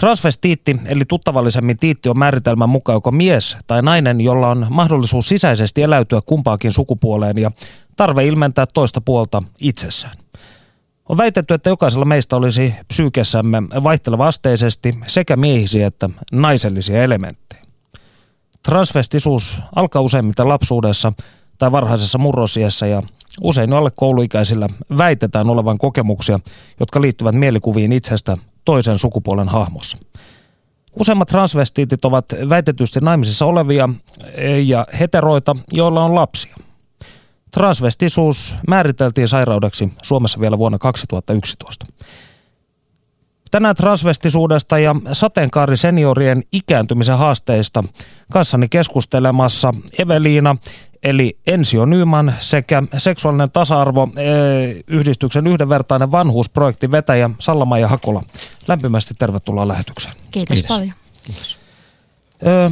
Transvestiitti, eli tuttavallisemmin tiitti on määritelmän mukaan joko mies tai nainen, jolla on mahdollisuus sisäisesti eläytyä kumpaakin sukupuoleen ja tarve ilmentää toista puolta itsessään. On väitetty, että jokaisella meistä olisi psyykessämme vaihteleva-asteisesti sekä miehisiä että naisellisia elementtejä. Transvestisuus alkaa useimmiten lapsuudessa tai varhaisessa murrosiassa ja usein alle kouluikäisillä väitetään olevan kokemuksia, jotka liittyvät mielikuviin itsestä toisen sukupuolen hahmossa. Useimmat transvestiitit ovat väitetysti naimisissa olevia ja heteroita, joilla on lapsia. Transvestisuus määriteltiin sairaudeksi Suomessa vielä vuonna 2011. Tänään transvestisuudesta ja sateenkaariseniorien ikääntymisen haasteista kanssani keskustelemassa Eveliina eli Ensio Nyman sekä seksuaalinen tasa-arvo yhdistyksen yhdenvertainen vanhuusprojektin vetäjä Sallama ja Hakola. Lämpimästi tervetuloa lähetykseen. Kiitos, Kiitos. paljon. Kiitos. Ö,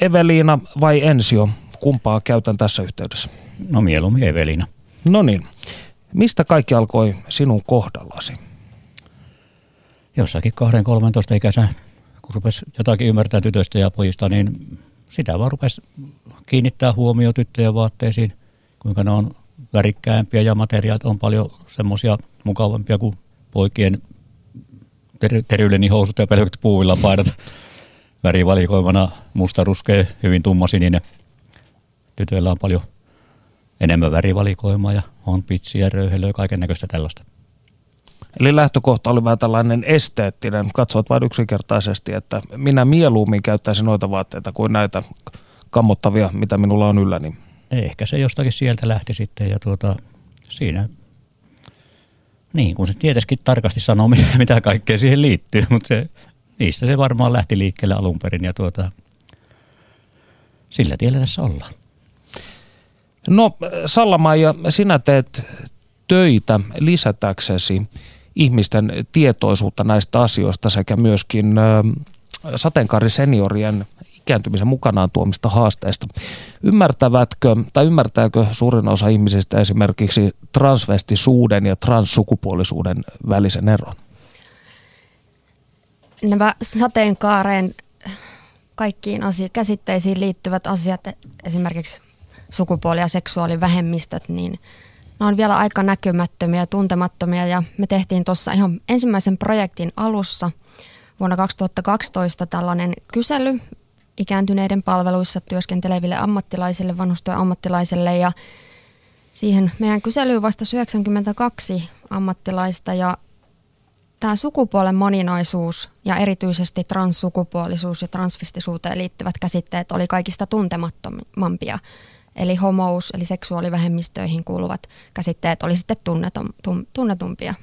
Eveliina vai Ensio, kumpaa käytän tässä yhteydessä? No mieluummin Eveliina. No niin. Mistä kaikki alkoi sinun kohdallasi? Jossakin 2-13 ikäisenä, kun rupesi jotakin ymmärtää tytöistä ja pojista, niin sitä vaan rupesi kiinnittää huomio tyttöjen vaatteisiin, kuinka ne on värikkäämpiä ja materiaalit on paljon semmoisia mukavampia kuin poikien ter- terylleni housut ja pelkät puuvilla paidat. Värivalikoimana musta, ruskea, hyvin tummasininen. Tytöillä on paljon enemmän värivalikoimaa ja on pitsiä, röyhelöä, kaiken näköistä tällaista. Eli lähtökohta oli vähän tällainen esteettinen. Katsoit vain yksinkertaisesti, että minä mieluummin käyttäisin noita vaatteita kuin näitä kammottavia, mitä minulla on ylläni. Ehkä se jostakin sieltä lähti sitten ja tuota, siinä, niin kun se tietysti tarkasti sanoo, mitä kaikkea siihen liittyy, mutta se, niistä se varmaan lähti liikkeelle alun perin ja tuota, sillä tiellä tässä ollaan. No Sallamaija, sinä teet töitä lisätäksesi ihmisten tietoisuutta näistä asioista sekä myöskin sateenkaariseniorien ikääntymisen mukanaan tuomista haasteista. Ymmärtävätkö tai ymmärtääkö suurin osa ihmisistä esimerkiksi transvestisuuden ja transsukupuolisuuden välisen eron? Nämä sateenkaareen kaikkiin asia- käsitteisiin liittyvät asiat, esimerkiksi sukupuoli- ja seksuaalivähemmistöt, niin ne on vielä aika näkymättömiä ja tuntemattomia. Ja me tehtiin tuossa ihan ensimmäisen projektin alussa vuonna 2012 tällainen kysely ikääntyneiden palveluissa työskenteleville ammattilaisille, vanhustyön ammattilaisille ja siihen meidän kyselyyn vastasi 92 ammattilaista ja tämä sukupuolen moninaisuus ja erityisesti transsukupuolisuus ja transvestisuuteen liittyvät käsitteet oli kaikista tuntemattomampia. Eli homous, eli seksuaalivähemmistöihin kuuluvat käsitteet oli sitten tunnetum, tunnetumpia.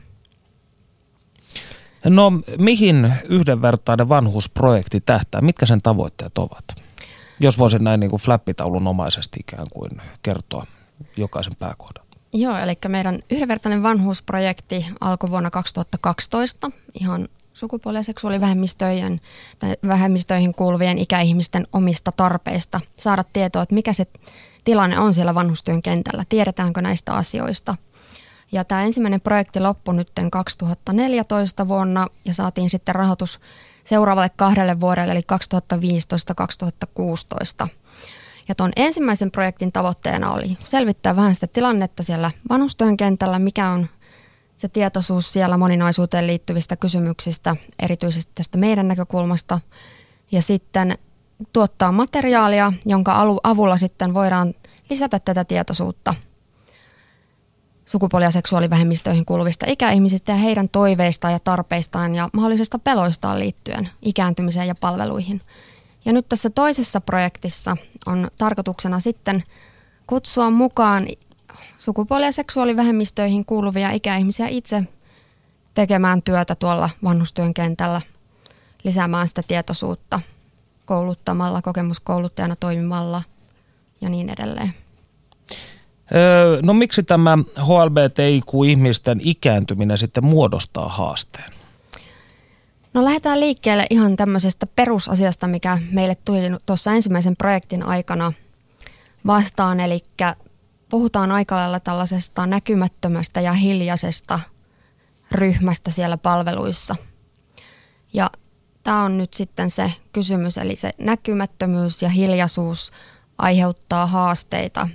No mihin yhdenvertainen vanhuusprojekti tähtää? Mitkä sen tavoitteet ovat? Jos voisin näin niin kuin flappitaulun omaisesti ikään kuin kertoa jokaisen pääkohdan. Joo, eli meidän yhdenvertainen vanhuusprojekti alkoi vuonna 2012 ihan sukupuoli- ja seksuaalivähemmistöjen tai vähemmistöihin kuuluvien ikäihmisten omista tarpeista saada tietoa, että mikä se tilanne on siellä vanhustyön kentällä, tiedetäänkö näistä asioista – ja tämä ensimmäinen projekti loppui nyt 2014 vuonna ja saatiin sitten rahoitus seuraavalle kahdelle vuodelle, eli 2015-2016. Ja tuon ensimmäisen projektin tavoitteena oli selvittää vähän sitä tilannetta siellä vanhustyön kentällä, mikä on se tietoisuus siellä moninaisuuteen liittyvistä kysymyksistä, erityisesti tästä meidän näkökulmasta. Ja sitten tuottaa materiaalia, jonka avulla sitten voidaan lisätä tätä tietoisuutta – sukupuoli- ja seksuaalivähemmistöihin kuuluvista ikäihmisistä ja heidän toiveistaan ja tarpeistaan ja mahdollisista peloistaan liittyen ikääntymiseen ja palveluihin. Ja nyt tässä toisessa projektissa on tarkoituksena sitten kutsua mukaan sukupuoli- ja seksuaalivähemmistöihin kuuluvia ikäihmisiä itse tekemään työtä tuolla vanhustyön kentällä, lisäämään sitä tietoisuutta kouluttamalla, kokemuskouluttajana toimimalla ja niin edelleen. No miksi tämä HLBTIQ-ihmisten ikääntyminen sitten muodostaa haasteen? No lähdetään liikkeelle ihan tämmöisestä perusasiasta, mikä meille tuli tuossa ensimmäisen projektin aikana vastaan. Eli puhutaan aika lailla tällaisesta näkymättömästä ja hiljaisesta ryhmästä siellä palveluissa. Ja tämä on nyt sitten se kysymys, eli se näkymättömyys ja hiljaisuus aiheuttaa haasteita.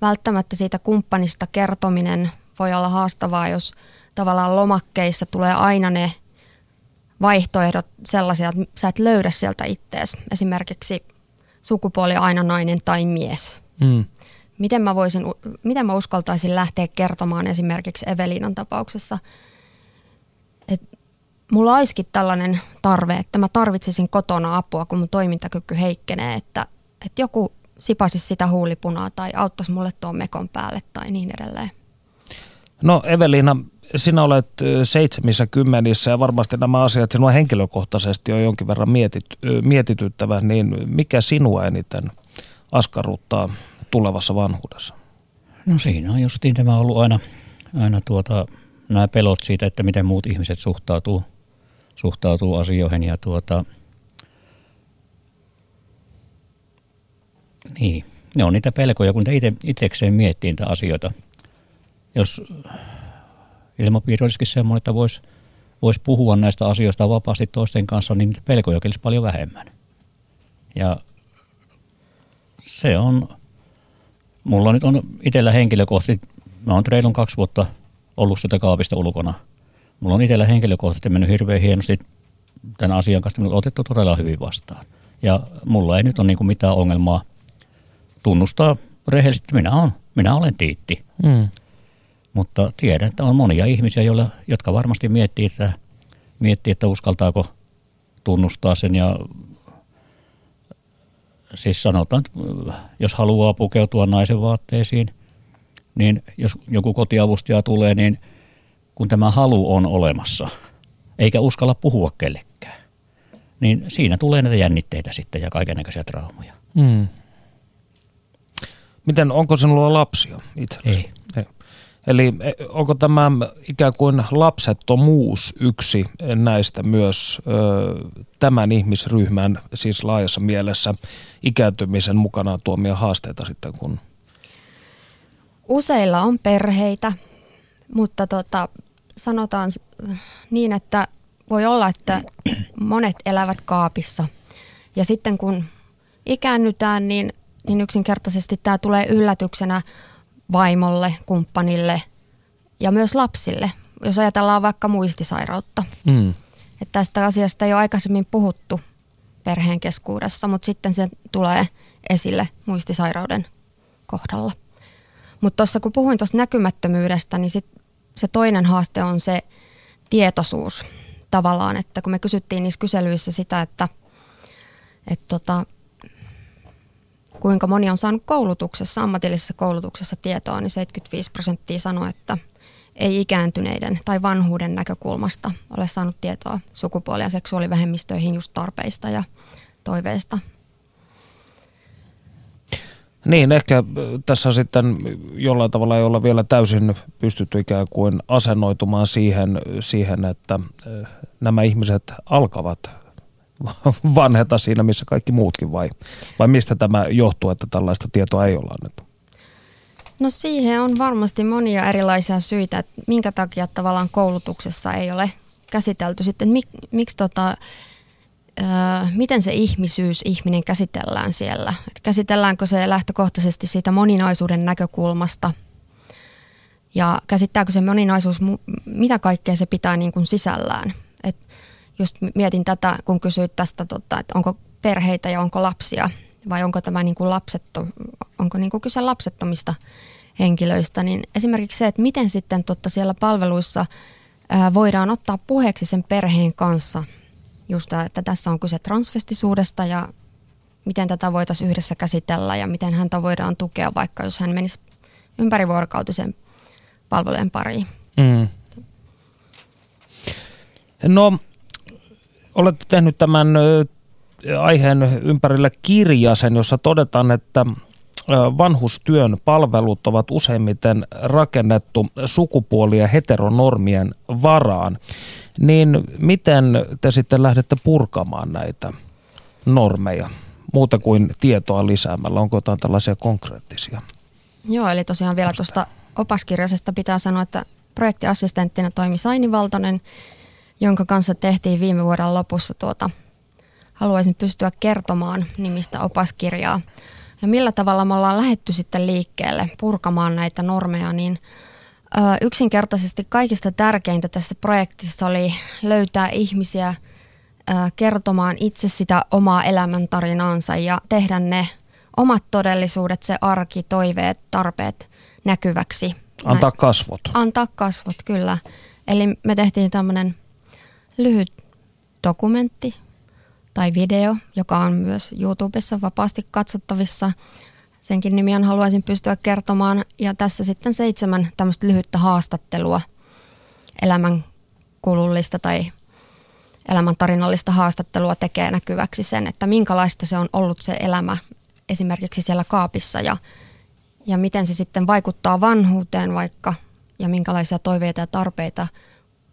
Välttämättä siitä kumppanista kertominen voi olla haastavaa, jos tavallaan lomakkeissa tulee aina ne vaihtoehdot sellaisia, että sä et löydä sieltä ittees. Esimerkiksi sukupuoli aina nainen tai mies. Mm. Miten, mä voisin, miten mä uskaltaisin lähteä kertomaan esimerkiksi Evelinan tapauksessa, että mulla olisikin tällainen tarve, että mä tarvitsisin kotona apua, kun mun toimintakyky heikkenee, että, että joku sipasisi sitä huulipunaa tai auttaisi mulle tuon mekon päälle tai niin edelleen. No Evelina, sinä olet seitsemissä kymmenissä ja varmasti nämä asiat sinua henkilökohtaisesti on jonkin verran mietit, mietityttävä, niin mikä sinua eniten askarruttaa tulevassa vanhuudessa? No siinä on justiin tämä ollut aina, aina tuota, nämä pelot siitä, että miten muut ihmiset suhtautuu, suhtautuu asioihin ja tuota, niin, ne on niitä pelkoja, kun itse, itsekseen miettii niitä asioita. Jos ilmapiiri olisikin semmoinen, että voisi vois puhua näistä asioista vapaasti toisten kanssa, niin niitä pelkoja olisi paljon vähemmän. Ja se on, mulla nyt on itsellä henkilökohtaisesti, mä oon reilun kaksi vuotta ollut sitä kaapista ulkona. Mulla on itsellä henkilökohtaisesti mennyt hirveän hienosti tämän asian kanssa, otettu todella hyvin vastaan. Ja mulla ei nyt ole niin mitään ongelmaa tunnustaa rehellisesti, että minä, olen, minä olen tiitti. Mm. Mutta tiedän, että on monia ihmisiä, joilla, jotka varmasti miettii että, miettii, että uskaltaako tunnustaa sen. Ja siis sanotaan, että jos haluaa pukeutua naisen vaatteisiin, niin jos joku kotiavustaja tulee, niin kun tämä halu on olemassa, eikä uskalla puhua kellekään, niin siinä tulee näitä jännitteitä sitten ja kaikenlaisia traumoja. Mm. Miten, onko sinulla lapsia itse? Ei. Eli e, onko tämä ikään kuin lapsettomuus yksi näistä myös ö, tämän ihmisryhmän, siis laajassa mielessä, ikääntymisen mukana tuomia haasteita sitten, kun... Useilla on perheitä, mutta tota, sanotaan niin, että voi olla, että monet elävät kaapissa. Ja sitten kun ikäännytään, niin, niin yksinkertaisesti tämä tulee yllätyksenä vaimolle, kumppanille ja myös lapsille, jos ajatellaan vaikka muistisairautta. Mm. Että tästä asiasta ei ole aikaisemmin puhuttu perheen keskuudessa, mutta sitten se tulee esille muistisairauden kohdalla. Mutta tuossa kun puhuin tuosta näkymättömyydestä, niin sit se toinen haaste on se tietoisuus tavallaan, että kun me kysyttiin niissä kyselyissä sitä, että, että tota, kuinka moni on saanut koulutuksessa, ammatillisessa koulutuksessa tietoa, niin 75 prosenttia sanoi, että ei ikääntyneiden tai vanhuuden näkökulmasta ole saanut tietoa sukupuoli- ja seksuaalivähemmistöihin just tarpeista ja toiveista. Niin, ehkä tässä sitten jollain tavalla ei olla vielä täysin pystytty ikään kuin asennoitumaan siihen, siihen että eh, nämä ihmiset alkavat vanheta siinä, missä kaikki muutkin vai, vai mistä tämä johtuu, että tällaista tietoa ei olla annettu? No siihen on varmasti monia erilaisia syitä, että minkä takia tavallaan koulutuksessa ei ole käsitelty sitten, mik, miksi tota, miten se ihmisyys, ihminen käsitellään siellä. Et käsitelläänkö se lähtökohtaisesti siitä moninaisuuden näkökulmasta ja käsittääkö se moninaisuus, mitä kaikkea se pitää niin kuin sisällään. Et just mietin tätä, kun kysyit tästä, että onko perheitä ja onko lapsia vai onko tämä niin kuin lapsetto, onko niin kuin kyse lapsettomista henkilöistä, niin esimerkiksi se, että miten sitten totta siellä palveluissa voidaan ottaa puheeksi sen perheen kanssa, just että tässä on kyse transvestisuudesta ja miten tätä voitaisiin yhdessä käsitellä ja miten häntä voidaan tukea, vaikka jos hän menisi ympärivuorokautisen palvelujen pariin. Mm. No olette tehnyt tämän aiheen ympärille kirjasen, jossa todetaan, että vanhustyön palvelut ovat useimmiten rakennettu sukupuoli- ja heteronormien varaan. Niin miten te sitten lähdette purkamaan näitä normeja muuta kuin tietoa lisäämällä? Onko jotain tällaisia konkreettisia? Joo, eli tosiaan vielä tuosta opaskirjasesta pitää sanoa, että projektiassistenttina toimi Saini Valtonen jonka kanssa tehtiin viime vuoden lopussa tuota Haluaisin pystyä kertomaan nimistä opaskirjaa. Ja millä tavalla me ollaan lähetty sitten liikkeelle purkamaan näitä normeja, niin ö, yksinkertaisesti kaikista tärkeintä tässä projektissa oli löytää ihmisiä – kertomaan itse sitä omaa elämäntarinaansa ja tehdä ne omat todellisuudet, se arki, toiveet, tarpeet näkyväksi. Antaa kasvot. Antaa kasvot, kyllä. Eli me tehtiin tämmöinen lyhyt dokumentti tai video, joka on myös YouTubessa vapaasti katsottavissa. Senkin nimi on Haluaisin pystyä kertomaan. Ja tässä sitten seitsemän tämmöistä lyhyttä haastattelua, elämänkulullista tai elämäntarinallista haastattelua tekee näkyväksi sen, että minkälaista se on ollut se elämä esimerkiksi siellä kaapissa ja, ja miten se sitten vaikuttaa vanhuuteen vaikka ja minkälaisia toiveita ja tarpeita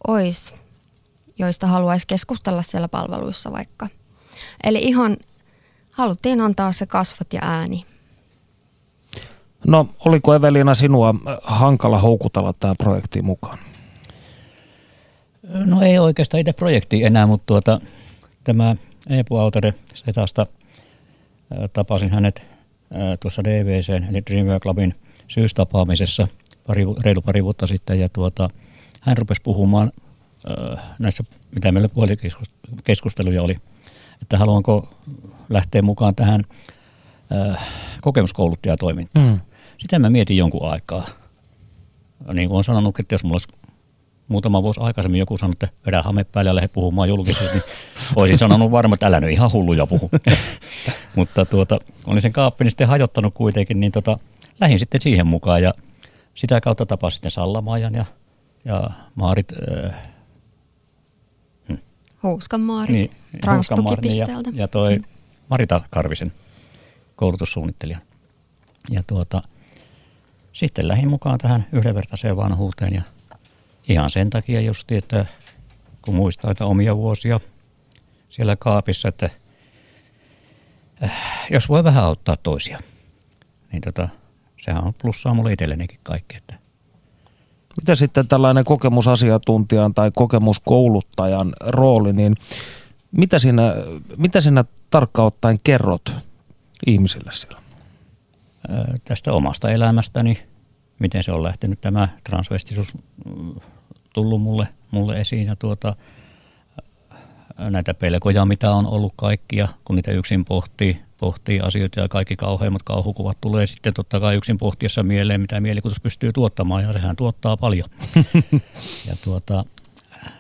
olisi, joista haluaisi keskustella siellä palveluissa vaikka. Eli ihan haluttiin antaa se kasvot ja ääni. No oliko Evelina sinua hankala houkutella tämä projekti mukaan? No ei oikeastaan itse projekti enää, mutta tuota, tämä Eepu Autere Setasta tapasin hänet tuossa DVC eli Dreamwork Clubin syystapaamisessa pari, reilu pari vuotta sitten ja tuota, hän rupesi puhumaan näissä, mitä meillä puolikeskusteluja oli, että haluanko lähteä mukaan tähän kokemuskouluttajatoimintaan. Mm. Sitä mä mietin jonkun aikaa. Niin kuin olen sanonut, että jos mulla olisi muutama vuosi aikaisemmin joku sanoi, että vedä hame päälle ja lähde puhumaan julkisesti, niin olisin sanonut varmaan, että älä nyt ihan hulluja puhu. Mutta tuota, olin sen kaappini sitten hajottanut kuitenkin, niin tota, lähdin sitten siihen mukaan ja sitä kautta tapasin sitten Sallamaajan ja, ja Maarit. Äh. Huuskan Maarit, niin, Huuskan Maarit ja, ja toi hmm. Marita Karvisen koulutussuunnittelijan. Ja tuota, sitten lähdin mukaan tähän yhdenvertaiseen vanhuuteen ja Ihan sen takia just, että kun muistaa että omia vuosia siellä kaapissa, että äh, jos voi vähän auttaa toisia, niin tota, sehän on plussaa mulle itsellenikin kaikki. Että. Mitä sitten tällainen kokemusasiantuntijan tai kokemuskouluttajan rooli, niin mitä sinä, mitä sinä tarkkaan ottaen kerrot ihmisille siellä? Äh, tästä omasta elämästäni, miten se on lähtenyt tämä transvestisuus tullut mulle, mulle esiin ja tuota, näitä pelkoja, mitä on ollut kaikkia, kun niitä yksin pohtii, pohtii asioita ja kaikki kauheimmat kauhukuvat tulee sitten totta kai yksin pohtiessa mieleen, mitä mielikuvitus pystyy tuottamaan ja sehän tuottaa paljon. ja tuota,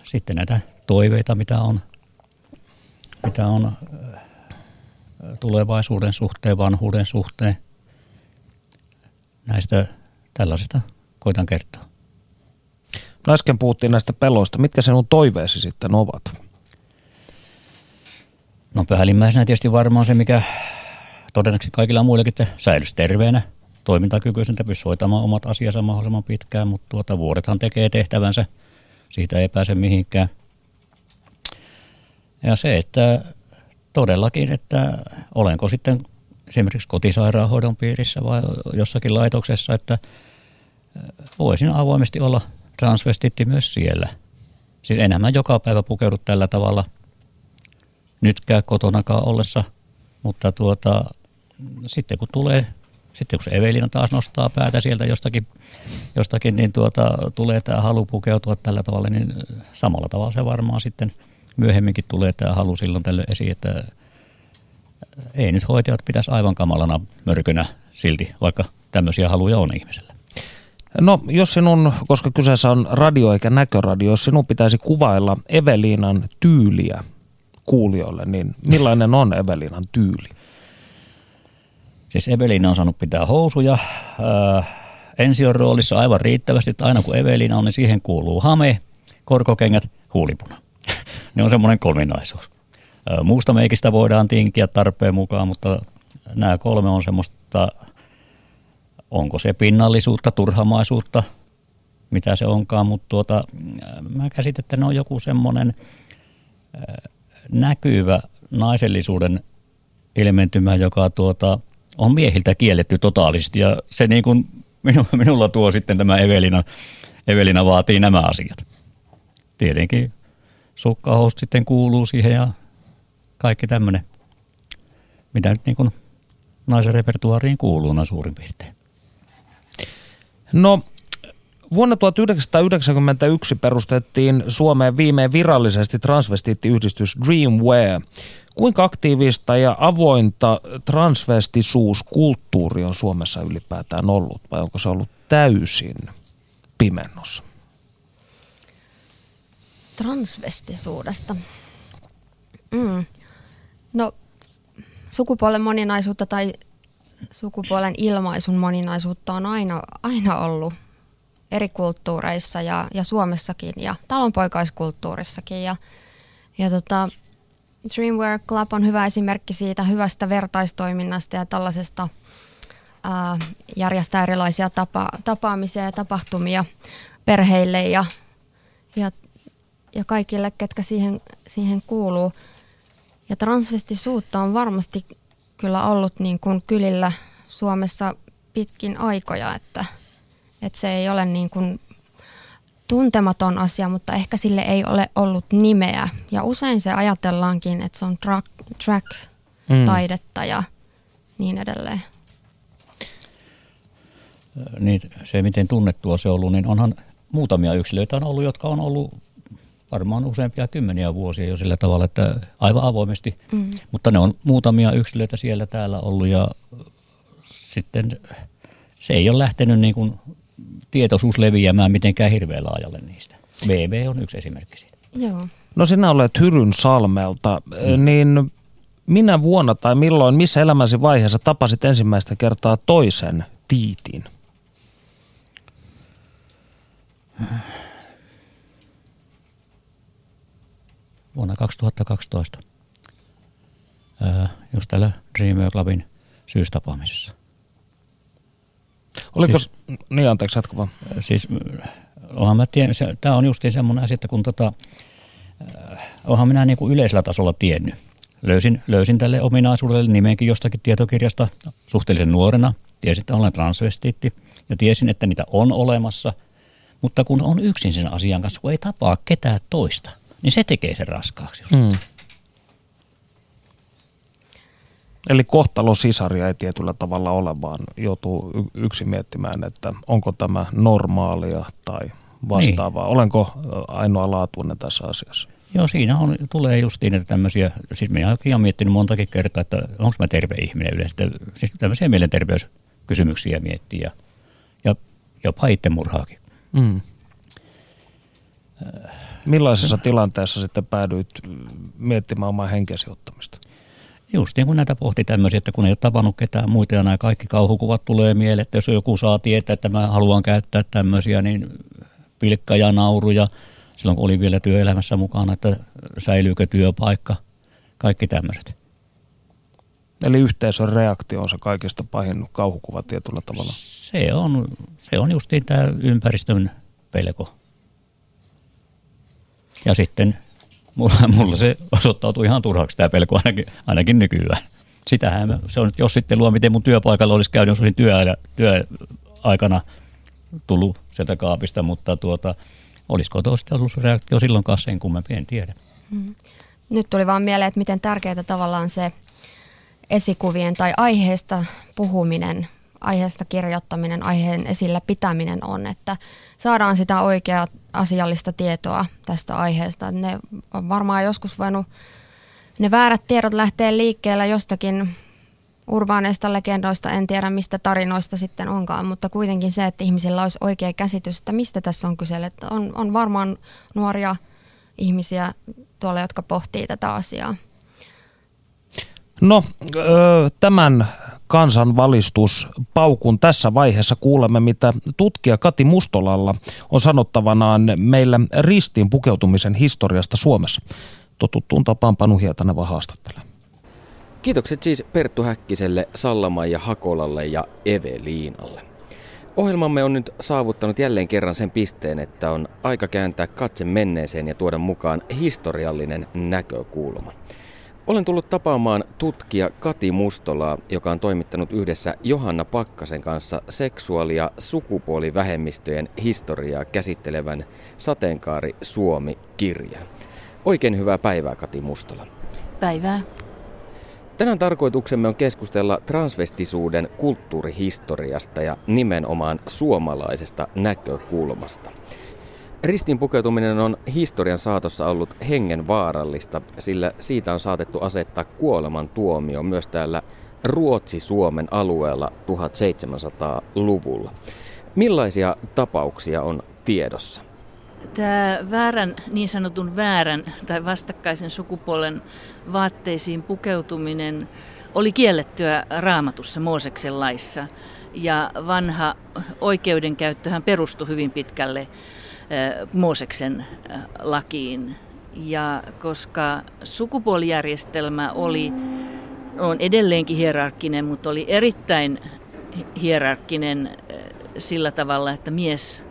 sitten näitä toiveita, mitä on, mitä on tulevaisuuden suhteen, vanhuuden suhteen. Näistä tällaisista koitan kertoa. No äsken puhuttiin näistä peloista. Mitkä sinun toiveesi sitten ovat? No päällimmäisenä tietysti varmaan se, mikä todennäköisesti kaikilla muillakin, että säilyisi terveenä, toimintakykyisenä, pystyisi hoitamaan omat asiansa mahdollisimman pitkään, mutta tuota, vuodethan tekee tehtävänsä, siitä ei pääse mihinkään. Ja se, että todellakin, että olenko sitten esimerkiksi kotisairaanhoidon piirissä vai jossakin laitoksessa, että voisin avoimesti olla transvestitti myös siellä. Siis enemmän joka päivä pukeudu tällä tavalla nytkään kotonakaan ollessa, mutta tuota, sitten kun tulee, sitten kun Evelina taas nostaa päätä sieltä jostakin, jostakin niin tuota, tulee tämä halu pukeutua tällä tavalla, niin samalla tavalla se varmaan sitten myöhemminkin tulee tämä halu silloin tällöin esiin, että ei nyt hoitajat pitäisi aivan kamalana mörkönä silti, vaikka tämmöisiä haluja on ihmisellä. No jos sinun, koska kyseessä on radio eikä näköradio, jos sinun pitäisi kuvailla Eveliinan tyyliä kuulijoille, niin millainen on Eveliinan tyyli? Siis Evelina on saanut pitää housuja. Öö, ensi on roolissa aivan riittävästi, että aina kun Evelina on, niin siihen kuuluu hame, korkokengät, huulipuna. ne on semmoinen kolminaisuus. Öö, muusta meikistä voidaan tinkiä tarpeen mukaan, mutta nämä kolme on semmoista onko se pinnallisuutta, turhamaisuutta, mitä se onkaan, mutta tuota, mä käsitän, että ne on joku semmoinen näkyvä naisellisuuden ilmentymä, joka tuota, on miehiltä kielletty totaalisesti ja se niin kuin minulla tuo sitten tämä Evelina, Evelina vaatii nämä asiat. Tietenkin sukkahousut sitten kuuluu siihen ja kaikki tämmöinen, mitä nyt niin kuin naisen repertuaariin kuuluu suurin piirtein. No Vuonna 1991 perustettiin Suomeen viimein virallisesti transvestiittiyhdistys Dreamwear. Kuinka aktiivista ja avointa transvestisuuskulttuuri on Suomessa ylipäätään ollut vai onko se ollut täysin pimennossa? Transvestisuudesta. Mm. No sukupuolen moninaisuutta tai sukupuolen ilmaisun moninaisuutta on aina, aina ollut eri kulttuureissa ja, ja Suomessakin ja talonpoikaiskulttuurissakin. Ja, ja tota, Dreamwear Club on hyvä esimerkki siitä hyvästä vertaistoiminnasta ja tällaisesta ää, järjestää erilaisia tapa, tapaamisia ja tapahtumia perheille ja, ja, ja kaikille, ketkä siihen, siihen kuuluu. Ja transvestisuutta on varmasti kyllä ollut niin kuin kylillä Suomessa pitkin aikoja, että – että se ei ole niin kuin tuntematon asia, mutta ehkä sille ei ole ollut nimeä. Ja usein se ajatellaankin, että se on track, track-taidetta mm. ja niin edelleen. Niin, se miten tunnettua se on ollut, niin onhan muutamia yksilöitä on ollut, jotka on ollut varmaan useampia kymmeniä vuosia jo sillä tavalla, että aivan avoimesti. Mm. Mutta ne on muutamia yksilöitä siellä täällä ollut ja sitten se ei ole lähtenyt niin kuin tietoisuus leviämään mitenkään hirveän laajalle niistä. VV on yksi esimerkki siitä. Joo. No sinä olet Hyryn salmelta, mm. niin minä vuonna tai milloin, missä elämäsi vaiheessa tapasit ensimmäistä kertaa toisen tiitin? Vuonna 2012. just täällä Dreamer Clubin syystapaamisessa. Oliko, siis, niin anteeksi, jatko vaan. Siis onhan mä tiedän, se, tämä on justiin semmoinen asia, että kun tota, onhan minä niin kuin yleisellä tasolla tiennyt. Löysin, löysin tälle ominaisuudelle nimenkin jostakin tietokirjasta suhteellisen nuorena. Tiesin, että olen transvestiitti ja tiesin, että niitä on olemassa. Mutta kun on yksin sen asian kanssa, kun ei tapaa ketään toista, niin se tekee sen raskaaksi. Mm. Eli kohtalo sisaria ei tietyllä tavalla ole, vaan joutuu yksin miettimään, että onko tämä normaalia tai vastaavaa. Niin. Olenko ainoa laatuinen tässä asiassa? Joo, siinä on, tulee justiin että tämmöisiä, siis minä olen miettinyt montakin kertaa, että onko mä terve ihminen yleensä, siis tämmöisiä mielenterveyskysymyksiä miettiä ja, ja jopa itsemurhaakin. Mm. Millaisessa tilanteessa sitten päädyit miettimään omaa henkesi ottamista? Just niin kuin näitä pohti tämmöisiä, että kun ei ole tavannut ketään muita ja nämä kaikki kauhukuvat tulee mieleen, että jos joku saa tietää, että mä haluan käyttää tämmöisiä, niin pilkka ja nauru ja silloin kun oli vielä työelämässä mukana, että säilyykö työpaikka, kaikki tämmöiset. Eli yhteisön reaktio on se kaikista pahin kauhukuva tietyllä tavalla. Se on, se on justiin tämä ympäristön pelko. Ja sitten mulla, mulla se osoittautui ihan turhaksi tämä pelko ainakin, ainakin nykyään. Sitähän se on nyt jossittelua, miten mun työpaikalla olisi käynyt, jos olisin työ, työaikana tullut sieltä kaapista, mutta tuota, olisiko toista ollut reaktio silloin kanssa sen kummempi, en tiedä. Mm. Nyt tuli vaan mieleen, että miten tärkeää tavallaan se esikuvien tai aiheesta puhuminen aiheesta kirjoittaminen, aiheen esillä pitäminen on, että saadaan sitä oikeaa asiallista tietoa tästä aiheesta. Ne on varmaan joskus voinut, ne väärät tiedot lähtee liikkeelle jostakin urbaaneista legendoista, en tiedä mistä tarinoista sitten onkaan, mutta kuitenkin se, että ihmisillä olisi oikea käsitys, että mistä tässä on kyse. Että on, on varmaan nuoria ihmisiä tuolla, jotka pohtii tätä asiaa. No, tämän kansanvalistus paukun tässä vaiheessa kuulemme, mitä tutkija Kati Mustolalla on sanottavanaan meillä ristiin pukeutumisen historiasta Suomessa. Totuttuun tapaan Panu Hietaneva haastattelee. Kiitokset siis Perttu Häkkiselle, Sallamaija Hakolalle ja Eveliinalle. Ohjelmamme on nyt saavuttanut jälleen kerran sen pisteen, että on aika kääntää katse menneeseen ja tuoda mukaan historiallinen näkökulma. Olen tullut tapaamaan tutkija Kati Mustolaa, joka on toimittanut yhdessä Johanna Pakkasen kanssa seksuaali- ja sukupuolivähemmistöjen historiaa käsittelevän Sateenkaari Suomi-kirjan. Oikein hyvää päivää Kati Mustola. Päivää. Tänään tarkoituksemme on keskustella transvestisuuden kulttuurihistoriasta ja nimenomaan suomalaisesta näkökulmasta. Ristin pukeutuminen on historian saatossa ollut hengen vaarallista, sillä siitä on saatettu asettaa kuoleman tuomio myös täällä Ruotsi-Suomen alueella 1700-luvulla. Millaisia tapauksia on tiedossa? Tämä väärän, niin sanotun väärän tai vastakkaisen sukupuolen vaatteisiin pukeutuminen oli kiellettyä raamatussa Mooseksen laissa. Ja vanha oikeudenkäyttöhän perustui hyvin pitkälle Mooseksen lakiin. Ja koska sukupuolijärjestelmä oli, on edelleenkin hierarkkinen, mutta oli erittäin hierarkkinen sillä tavalla, että mies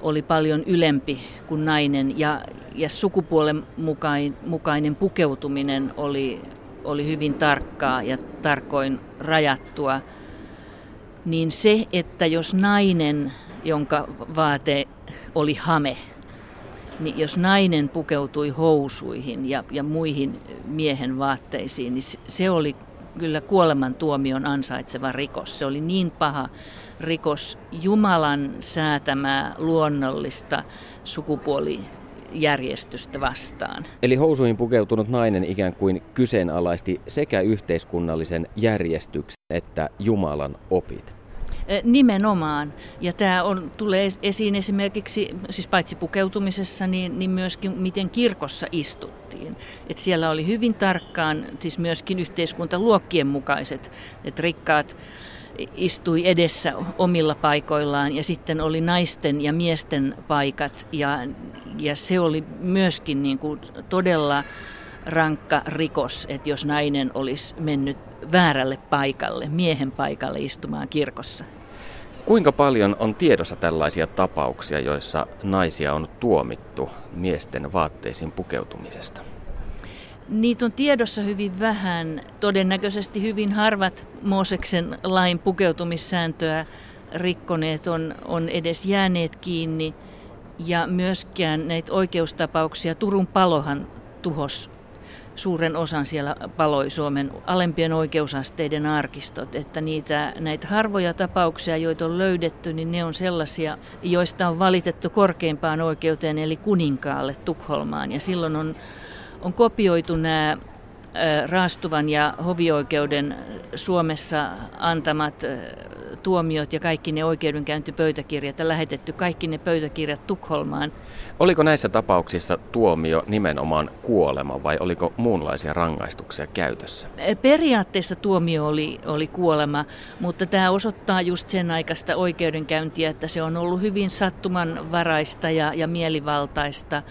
oli paljon ylempi kuin nainen ja, ja sukupuolen mukain, mukainen pukeutuminen oli, oli hyvin tarkkaa ja tarkoin rajattua, niin se, että jos nainen, jonka vaate oli hame, niin jos nainen pukeutui housuihin ja, ja muihin miehen vaatteisiin, niin se oli kyllä kuolemantuomion ansaitseva rikos. Se oli niin paha rikos Jumalan säätämää luonnollista sukupuolijärjestystä vastaan. Eli housuihin pukeutunut nainen ikään kuin kyseenalaisti sekä yhteiskunnallisen järjestyksen että Jumalan opit. Nimenomaan. Ja tämä on, tulee esiin esimerkiksi, siis paitsi pukeutumisessa, niin, niin myöskin miten kirkossa istuttiin. Et siellä oli hyvin tarkkaan, siis myöskin yhteiskuntaluokkien mukaiset, että rikkaat istui edessä omilla paikoillaan ja sitten oli naisten ja miesten paikat ja, ja se oli myöskin niin kuin todella rankka rikos, että jos nainen olisi mennyt väärälle paikalle, miehen paikalle istumaan kirkossa. Kuinka paljon on tiedossa tällaisia tapauksia, joissa naisia on tuomittu miesten vaatteisiin pukeutumisesta? Niitä on tiedossa hyvin vähän. Todennäköisesti hyvin harvat Mooseksen lain pukeutumissääntöä rikkoneet on, on edes jääneet kiinni. Ja myöskään näitä oikeustapauksia, Turun palohan tuhos suuren osan siellä paloi Suomen alempien oikeusasteiden arkistot, että niitä, näitä harvoja tapauksia, joita on löydetty, niin ne on sellaisia, joista on valitettu korkeimpaan oikeuteen, eli kuninkaalle Tukholmaan. Ja silloin on on kopioitu nämä raastuvan ja hovioikeuden Suomessa antamat tuomiot ja kaikki ne oikeudenkäyntipöytäkirjat ja lähetetty kaikki ne pöytäkirjat Tukholmaan. Oliko näissä tapauksissa tuomio nimenomaan kuolema vai oliko muunlaisia rangaistuksia käytössä? Periaatteessa tuomio oli, oli kuolema, mutta tämä osoittaa just sen aikaista oikeudenkäyntiä, että se on ollut hyvin sattumanvaraista ja, ja mielivaltaista.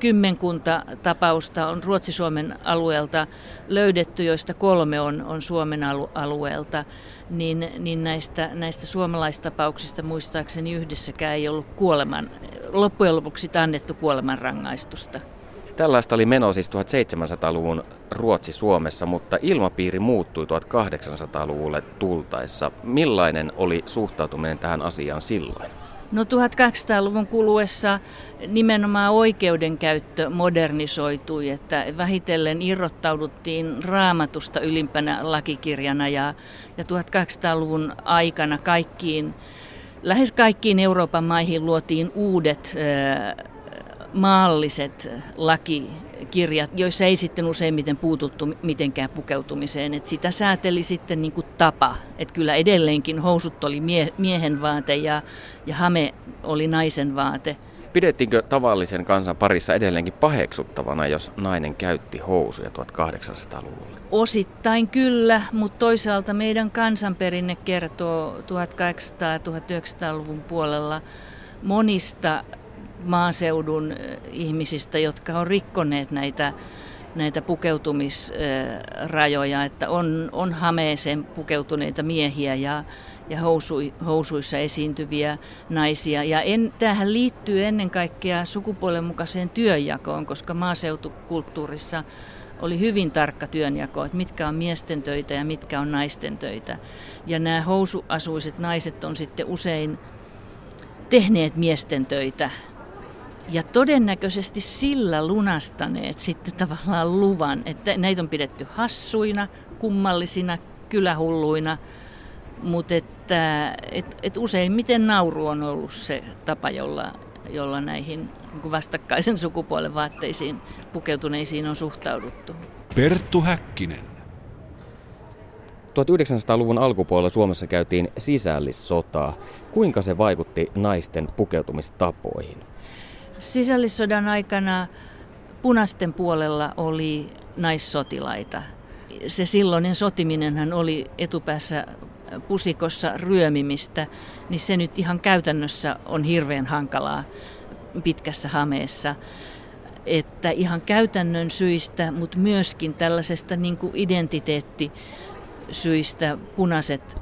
Kymmenkunta tapausta on Ruotsi-Suomen alueelta löydetty, joista kolme on, on Suomen alueelta, niin, niin näistä, näistä suomalaistapauksista muistaakseni yhdessäkään ei ollut kuoleman, loppujen lopuksi annettu kuolemanrangaistusta. Tällaista oli meno siis 1700-luvun Ruotsi-Suomessa, mutta ilmapiiri muuttui 1800-luvulle tultaessa. Millainen oli suhtautuminen tähän asiaan silloin? No 1200-luvun kuluessa nimenomaan oikeudenkäyttö modernisoitui, että vähitellen irrottauduttiin raamatusta ylimpänä lakikirjana ja, ja 1800-luvun aikana kaikkiin, lähes kaikkiin Euroopan maihin luotiin uudet maalliset lakikirjat, joissa ei sitten useimmiten puututtu mitenkään pukeutumiseen. Et sitä sääteli sitten niin kuin tapa, että kyllä edelleenkin housut oli mie- miehen vaate ja, ja hame oli naisen vaate. Pidettiinkö tavallisen kansan parissa edelleenkin paheksuttavana, jos nainen käytti housuja 1800-luvulla? Osittain kyllä, mutta toisaalta meidän kansanperinne kertoo 1800-1900-luvun puolella monista maaseudun ihmisistä, jotka on rikkoneet näitä, näitä pukeutumisrajoja, että on, on hameeseen pukeutuneita miehiä ja, ja housu, housuissa esiintyviä naisia. Ja en, tämähän liittyy ennen kaikkea sukupuolen mukaiseen työnjakoon, koska maaseutukulttuurissa oli hyvin tarkka työnjako, että mitkä on miesten töitä ja mitkä on naisten töitä. Ja nämä housuasuiset naiset on sitten usein tehneet miesten töitä Ja todennäköisesti sillä lunastaneet sitten tavallaan luvan, että näitä on pidetty hassuina, kummallisina, kylähulluina, mutta että et, et useimmiten nauru on ollut se tapa, jolla, jolla näihin niin vastakkaisen sukupuolen vaatteisiin pukeutuneisiin on suhtauduttu. Perttu Häkkinen. 1900-luvun alkupuolella Suomessa käytiin sisällissotaa. Kuinka se vaikutti naisten pukeutumistapoihin? Sisällissodan aikana punaisten puolella oli naissotilaita. Se silloinen sotiminenhan oli etupäässä pusikossa ryömimistä, niin se nyt ihan käytännössä on hirveän hankalaa pitkässä hameessa. Että ihan käytännön syistä, mutta myöskin tällaisesta niin kuin identiteetti syistä punaiset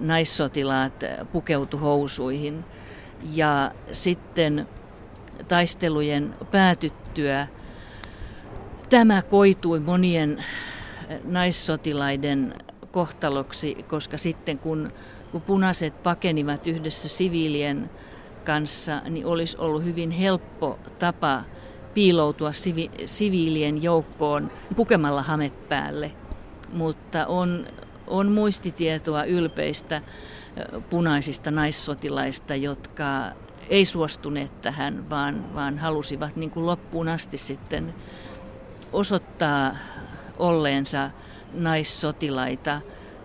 naissotilaat pukeutu housuihin. Ja sitten taistelujen päätyttyä tämä koitui monien naissotilaiden kohtaloksi, koska sitten kun, kun punaiset pakenivat yhdessä siviilien kanssa, niin olisi ollut hyvin helppo tapa piiloutua sivi, siviilien joukkoon pukemalla hame päälle. Mutta on on muistitietoa ylpeistä punaisista naissotilaista, jotka ei suostuneet tähän, vaan, vaan halusivat niin kuin loppuun asti sitten osoittaa olleensa naissotilaita.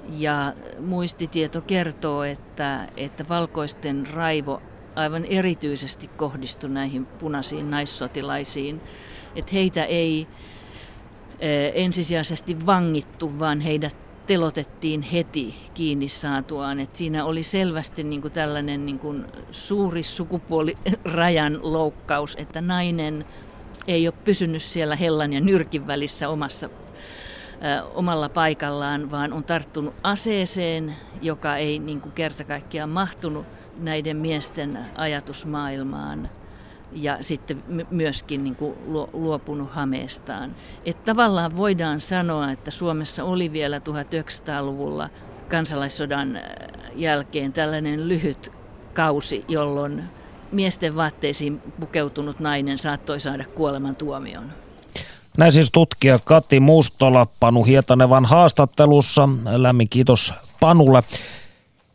Ja muistitieto kertoo, että, että valkoisten raivo aivan erityisesti kohdistui näihin punaisiin naissotilaisiin. Että heitä ei ensisijaisesti vangittu, vaan heidät telotettiin heti kiinni saatuaan. Et siinä oli selvästi niin kuin tällainen niin kuin suuri sukupuolirajan loukkaus, että nainen ei ole pysynyt siellä hellan ja nyrkin välissä omassa, ö, omalla paikallaan, vaan on tarttunut aseeseen, joka ei niin kuin kerta mahtunut näiden miesten ajatusmaailmaan ja sitten myöskin niin kuin luopunut hameestaan. Että tavallaan voidaan sanoa, että Suomessa oli vielä 1900-luvulla kansalaissodan äh, jälkeen tällainen lyhyt kausi, jolloin miesten vaatteisiin pukeutunut nainen saattoi saada kuolemantuomion. Näin siis tutkija Kati Mustola Panu Hietanevan haastattelussa. Lämmin kiitos Panulle.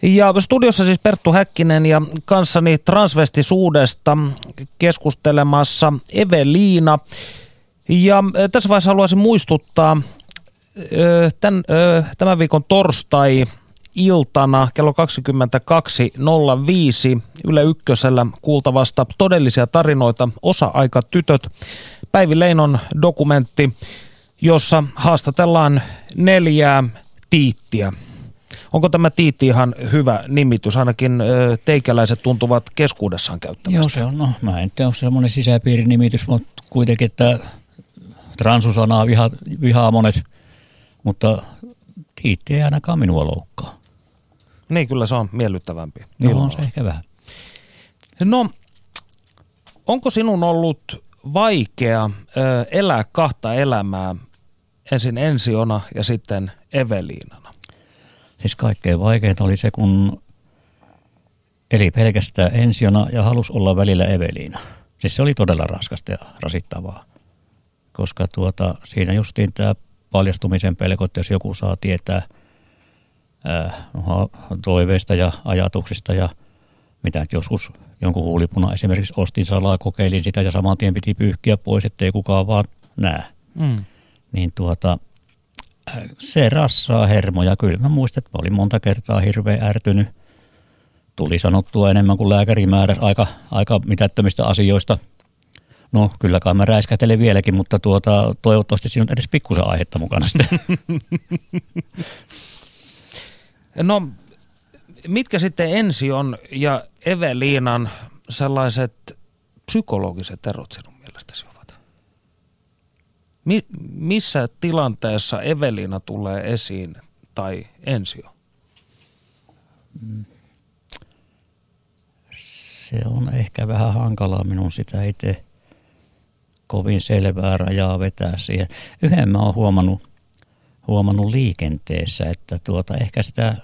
Ja studiossa siis Perttu Häkkinen ja kanssani transvestisuudesta keskustelemassa Eveliina. Ja tässä vaiheessa haluaisin muistuttaa tämän, tämän viikon torstai iltana kello 22.05 Yle Ykkösellä kuultavasta todellisia tarinoita osa-aika tytöt. Päivi Leinon dokumentti, jossa haastatellaan neljää tiittiä Onko tämä Tiitti ihan hyvä nimitys? Ainakin teikäläiset tuntuvat keskuudessaan käyttämästä. Joo, se on. No, mä en tiedä, semmoinen sisäpiirinimitys, mutta kuitenkin, että transusanaa viha, vihaa monet, mutta Tiitti ei ainakaan minua loukkaa. Niin, kyllä se on miellyttävämpi. No, on se ehkä vähän. No, onko sinun ollut vaikea ö, elää kahta elämää, ensin Ensiona ja sitten Eveliinana? Siis kaikkein vaikeinta oli se, kun eli pelkästään ensiona ja halusi olla välillä Eveliina. Siis se oli todella raskasta ja rasittavaa, koska tuota, siinä justiin tämä paljastumisen pelko, että jos joku saa tietää ää, toiveista ja ajatuksista ja mitä joskus jonkun huulipuna esimerkiksi ostin salaa, kokeilin sitä ja saman tien piti pyyhkiä pois, ettei kukaan vaan näe. Mm. Niin tuota, se rassaa hermoja. Kyllä mä muistan, että mä olin monta kertaa hirveän ärtynyt. Tuli sanottua enemmän kuin lääkäri määräsi aika, aika mitättömistä asioista. No kyllä kai mä räiskähtelen vieläkin, mutta tuota, toivottavasti siinä on edes pikkusen aihetta mukana sitten. No mitkä sitten ensi on ja Eveliinan sellaiset psykologiset erot sinun mielestäsi Mi- missä tilanteessa Evelina tulee esiin tai Ensio? Se on ehkä vähän hankalaa minun sitä itse kovin selvää rajaa vetää siihen. Yhden mä oon huomannut, huomannut liikenteessä, että tuota, ehkä sitä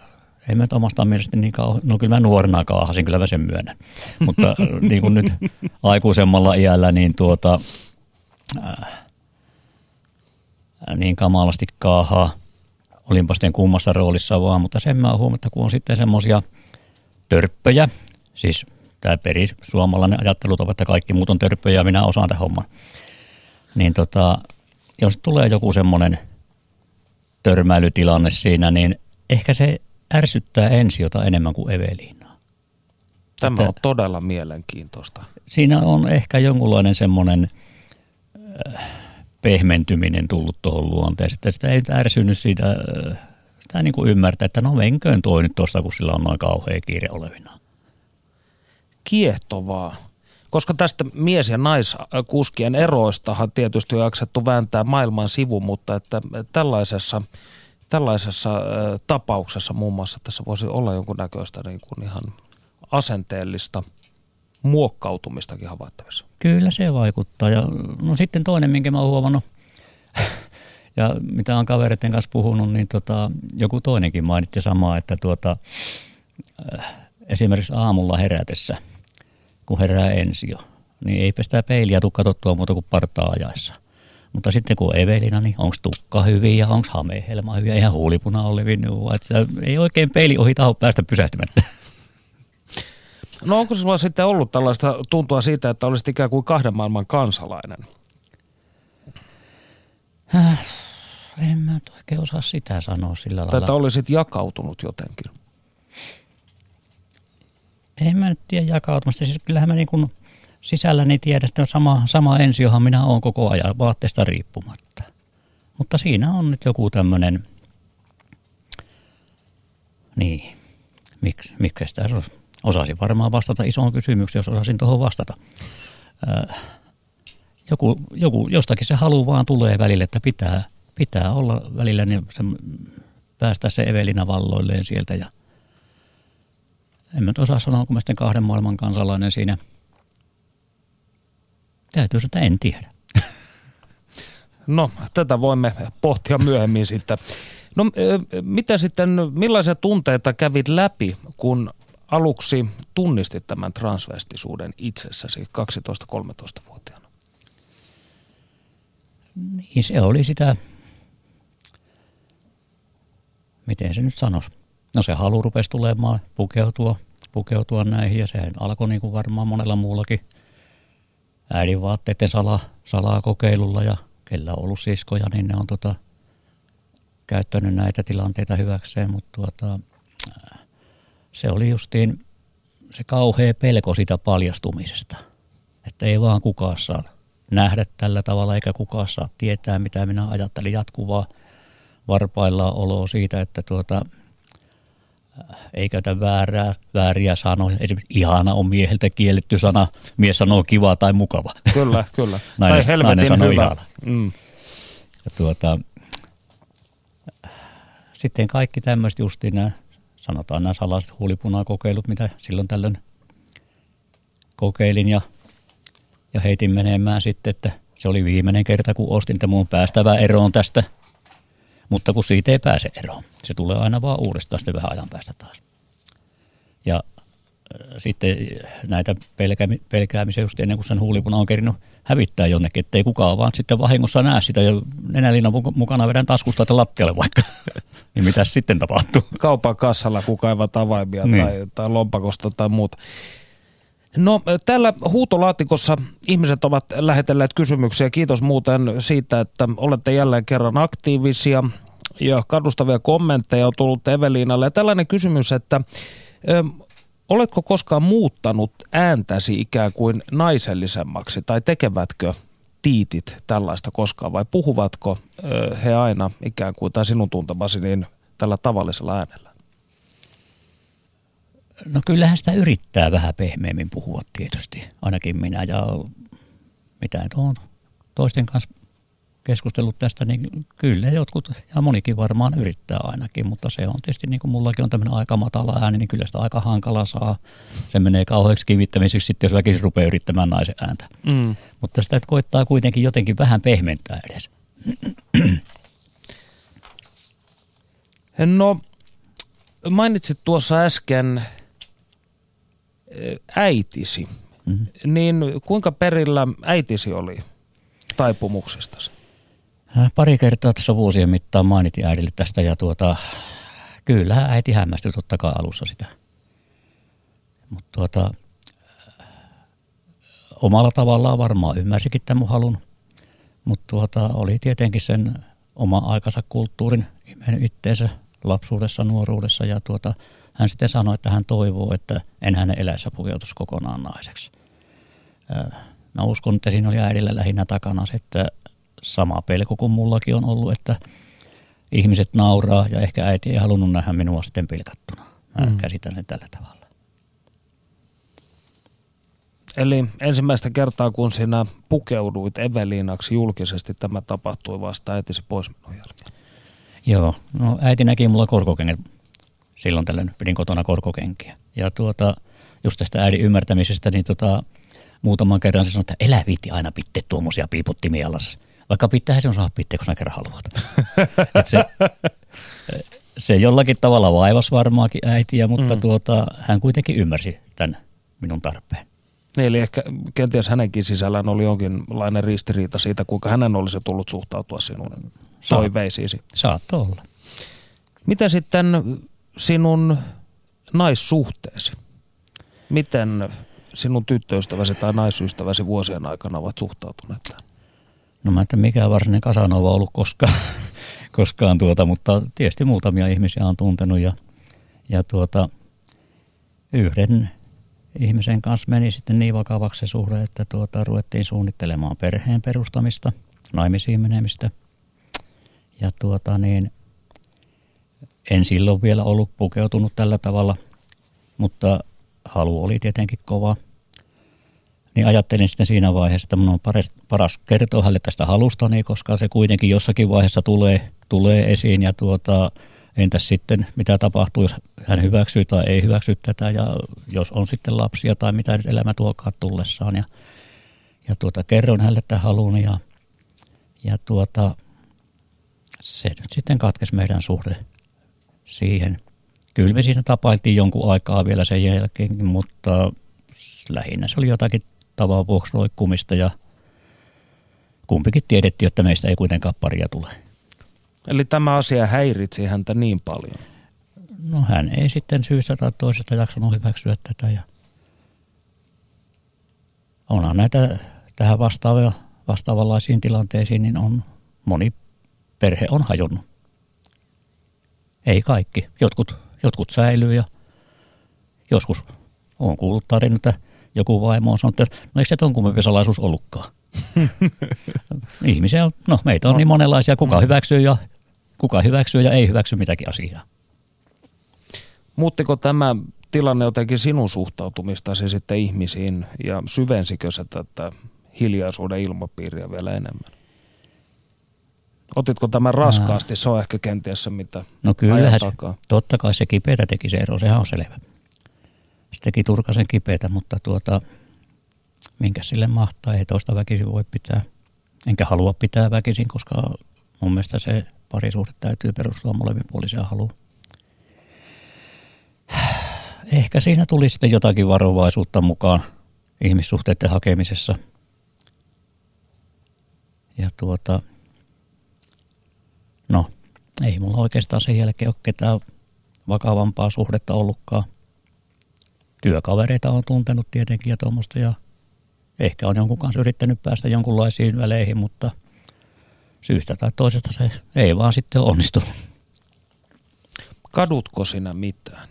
ei mä omasta mielestäni niin kauan, no kyllä mä nuorena kaahasin, kyllä mä sen myönnän. Mutta niin kuin nyt aikuisemmalla iällä, niin tuota, äh, niin kamalasti kaahaa. Olinpa sitten kummassa roolissa vaan, mutta sen mä huomannut, että kun on sitten semmoisia törppöjä, siis tämä peri suomalainen ajattelutapa, että kaikki muut on törppöjä ja minä osaan tämän homman. Niin tota, jos tulee joku semmoinen törmäilytilanne siinä, niin ehkä se ärsyttää ensiota enemmän kuin Eveliinaa. Tämä Että- on todella mielenkiintoista. Siinä on ehkä jonkunlainen semmoinen äh, pehmentyminen tullut tuohon luonteeseen, että sitä ei nyt ärsynyt siitä, äh, sitä niin kuin ymmärtää, että no menköön toi nyt tuosta, kun sillä on noin kauhea kiire olevina. Kiehtovaa. Koska tästä mies- ja naiskuskien eroistahan tietysti on jaksettu vääntää maailman sivu, mutta että tällaisessa, tällaisessa äh, tapauksessa muun muassa tässä voisi olla jonkunnäköistä niin kuin ihan asenteellista muokkautumistakin havaittavissa. Kyllä se vaikuttaa. Ja no sitten toinen, minkä mä oon huomannut, ja mitä on kavereiden kanssa puhunut, niin tota, joku toinenkin mainitsi samaa, että tuota, äh, esimerkiksi aamulla herätessä, kun herää ensio, niin eipä sitä peiliä tule katsottua muuta kuin partaa ajaessa. Mutta sitten kun on Evelina, niin onko tukka hyvin ja onko hamehelma hyvin ja ihan huulipuna on levinnyt, että ei oikein peili ohi taho päästä pysähtymättä. No onko sinulla sitten ollut tällaista tuntua siitä, että olisit ikään kuin kahden maailman kansalainen? En mä nyt oikein osaa sitä sanoa sillä Tai lailla. että olisit jakautunut jotenkin? En mä nyt tiedä jakautumasta. Siis kyllähän mä niin kuin sisälläni tiedän, että sama, sama ensiohan minä olen koko ajan vaatteesta riippumatta. Mutta siinä on nyt joku tämmöinen, niin, miksi, miksi sitä osasin varmaan vastata isoon kysymykseen, jos osasin tuohon vastata. Äh, joku, joku, jostakin se halu vaan tulee välille, että pitää, pitää olla välillä, niin se, päästä se Evelina valloilleen sieltä ja en mä osaa sanoa, kun mä sitten kahden maailman kansalainen siinä. Täytyy että en tiedä. No, tätä voimme pohtia myöhemmin sitten. No, mitä sitten, millaisia tunteita kävit läpi, kun aluksi tunnistit tämän transvestisuuden itsessäsi 12-13-vuotiaana? Niin se oli sitä, miten se nyt sanoisi. No se halu rupesi tulemaan pukeutua, pukeutua näihin ja sehän alkoi niin kuin varmaan monella muullakin äidin vaatteiden sala, salaa kokeilulla ja kellä on ollut siskoja, niin ne on tota, käyttänyt näitä tilanteita hyväkseen, mutta tuota, se oli justiin se kauhea pelko siitä paljastumisesta, että ei vaan kukaan saa nähdä tällä tavalla eikä kukaan saa tietää, mitä minä ajattelin jatkuvaa varpaillaan oloa siitä, että tuota, äh, ei käytä väärää, vääriä sanoja. Esimerkiksi ihana on mieheltä kielletty sana, mies sanoo kiva tai mukava. Kyllä, kyllä. Nainen- tai helvetin nainen sanoo hyvä. ihana. Mm. Ja tuota, sitten kaikki tämmöiset justiin nämä, sanotaan nämä salaiset huulipunakokeilut, mitä silloin tällöin kokeilin ja, ja heitin menemään sitten, että se oli viimeinen kerta, kun ostin, että mun on päästävä eroon tästä. Mutta kun siitä ei pääse eroon, se tulee aina vaan uudestaan sitten vähän ajan päästä taas. Ja sitten näitä pelkäämi- pelkäämisiä just ennen kuin sen huulipuna on kerinyt hävittää jonnekin, ettei kukaan vaan sitten vahingossa näe sitä ja nenäliina mukana vedän taskusta tai lattialle vaikka. niin mitä sitten tapahtuu? Kaupan kassalla, kun kaivat avaimia Niin. tai, tai lompakosta tai muuta. No täällä huutolaatikossa ihmiset ovat lähetelleet kysymyksiä. Kiitos muuten siitä, että olette jälleen kerran aktiivisia ja kannustavia kommentteja on tullut Eveliinalle. Ja tällainen kysymys, että oletko koskaan muuttanut ääntäsi ikään kuin naisellisemmaksi tai tekevätkö tiitit tällaista koskaan vai puhuvatko he aina ikään kuin tai sinun tuntemasi niin tällä tavallisella äänellä? No kyllähän sitä yrittää vähän pehmeämmin puhua tietysti, ainakin minä. Ja mitä nyt on toisten kanssa keskustellut tästä, niin kyllä jotkut ja monikin varmaan yrittää ainakin, mutta se on tietysti niin kuin mullakin on tämmöinen aika matala ääni, niin kyllä sitä aika hankala saa. Se menee kauheaksi kivittämiseksi sitten, jos väkisin rupeaa yrittämään naisen ääntä. Mm. Mutta sitä koittaa kuitenkin jotenkin vähän pehmentää edes. No, Mainitsit tuossa äsken äitisi. Mm-hmm. Niin kuinka perillä äitisi oli taipumuksestasi? Pari kertaa tässä vuosien mittaan mainitin äidille tästä ja tuota, kyllä äiti hämmästyi totta kai alussa sitä. Mutta tuota, omalla tavallaan varmaan ymmärsikin tämän mun halun, mutta tuota, oli tietenkin sen oma aikansa kulttuurin itteensä lapsuudessa, nuoruudessa ja tuota, hän sitten sanoi, että hän toivoo, että en hänen eläessä pukeutuisi kokonaan naiseksi. Mä uskon, että siinä oli äidillä lähinnä takana se, että sama pelko kuin mullakin on ollut, että ihmiset nauraa ja ehkä äiti ei halunnut nähdä minua sitten pilkattuna. Mä mm. käsitän sen tällä tavalla. Eli ensimmäistä kertaa, kun sinä pukeuduit Eveliinaksi julkisesti, tämä tapahtui vasta äitisi pois minun jälkeen. Joo, no äiti näki mulla korkokengät. Silloin tällöin pidin kotona korkokenkiä. Ja tuota, just tästä äidin ymmärtämisestä, niin tota, muutaman kerran se sanoi, että elä viitti aina pitää tuommoisia piiputtimia alas. Vaikka pitää sinun saa pitää, kun sinä kerran haluat. se, se jollakin tavalla vaivasi varmaankin äitiä, mutta mm. tuota, hän kuitenkin ymmärsi tämän minun tarpeen. Niin, eli ehkä kenties hänenkin sisällään oli jonkinlainen ristiriita siitä, kuinka hänen olisi tullut suhtautua sinun toiveisiisi. Saattoi olla. Miten sitten sinun naissuhteesi? Miten sinun tyttöystäväsi tai naisystäväsi vuosien aikana ovat suhtautuneet tähän? No mä en mikä varsinainen Kasanova ollut koskaan, koskaan tuota, mutta tietysti muutamia ihmisiä on tuntenut ja, ja tuota, yhden ihmisen kanssa meni sitten niin vakavaksi se suhde, että tuota, ruvettiin suunnittelemaan perheen perustamista, naimisiin menemistä. Ja tuota niin, en silloin vielä ollut pukeutunut tällä tavalla, mutta halu oli tietenkin kova. Niin ajattelin sitten siinä vaiheessa, että minun on paras, paras kertoa hänelle tästä halustani, koska se kuitenkin jossakin vaiheessa tulee, tulee esiin ja tuota, entäs sitten mitä tapahtuu, jos hän hyväksyy tai ei hyväksy tätä ja jos on sitten lapsia tai mitä nyt elämä tuokaa tullessaan. Ja, ja tuota, kerron hänelle tämän halun ja, ja tuota, se nyt sitten katkesi meidän suhde siihen. Kyllä me siinä tapailtiin jonkun aikaa vielä sen jälkeen, mutta lähinnä se oli jotakin tavaa vuoksi roikkumista ja kumpikin tiedettiin, että meistä ei kuitenkaan paria tule. Eli tämä asia häiritsi häntä niin paljon? No hän ei sitten syystä tai toisesta jaksanut hyväksyä tätä ja onhan näitä tähän vastaavia, vastaavanlaisiin tilanteisiin, niin on moni perhe on hajonnut. Ei kaikki. Jotkut, jotkut säilyy ja joskus on kuullut tarina, että joku vaimo on sanonut, että no eikö se ton kummempi salaisuus ollutkaan. Ihmisiä on, no meitä on niin monenlaisia, kuka mm. hyväksyy ja kuka hyväksyy ja ei hyväksy mitäkin asiaa. Muuttiko tämä tilanne jotenkin sinun suhtautumistasi sitten ihmisiin ja syvensikö se tätä hiljaisuuden ilmapiiriä vielä enemmän? Otitko tämän raskaasti? Se on ehkä kenties se, mitä No kyllä, se, totta kai se kipeätä teki se ero, sehän on selvä. Se teki turkasen kipeätä, mutta tuota, minkä sille mahtaa, ei toista väkisin voi pitää. Enkä halua pitää väkisin, koska mun mielestä se parisuhde täytyy perustua molemminpuoliseen haluun. Ehkä siinä tuli sitten jotakin varovaisuutta mukaan ihmissuhteiden hakemisessa. Ja tuota, no, ei mulla oikeastaan sen jälkeen ole ketään vakavampaa suhdetta ollutkaan. Työkavereita on tuntenut tietenkin ja tuommoista ja ehkä on jonkun kanssa yrittänyt päästä jonkunlaisiin väleihin, mutta – syystä tai toisesta se ei vaan sitten onnistunut. Kadutko sinä mitään?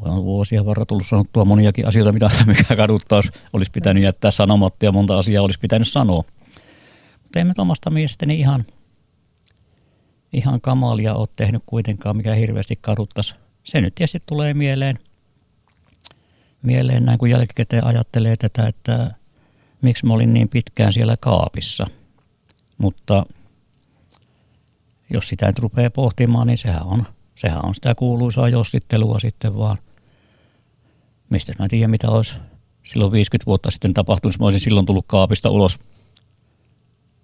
On vuosia varra tullut sanottua moniakin asioita, mitä, mikä kaduttaa, olisi pitänyt jättää sanomatta ja monta asiaa olisi pitänyt sanoa. Mutta emme omasta mielestäni ihan, ihan kamalia ole tehnyt kuitenkaan, mikä hirveästi kaduttaisi. Se nyt tietysti tulee mieleen, mieleen näin kun jälkikäteen ajattelee tätä, että miksi mä olin niin pitkään siellä kaapissa – mutta jos sitä nyt rupeaa pohtimaan, niin sehän on, sehän on sitä kuuluisaa jossittelua sitten vaan. Mistä mä tiedän, mitä olisi silloin 50 vuotta sitten tapahtunut, jos mä olisin silloin tullut kaapista ulos.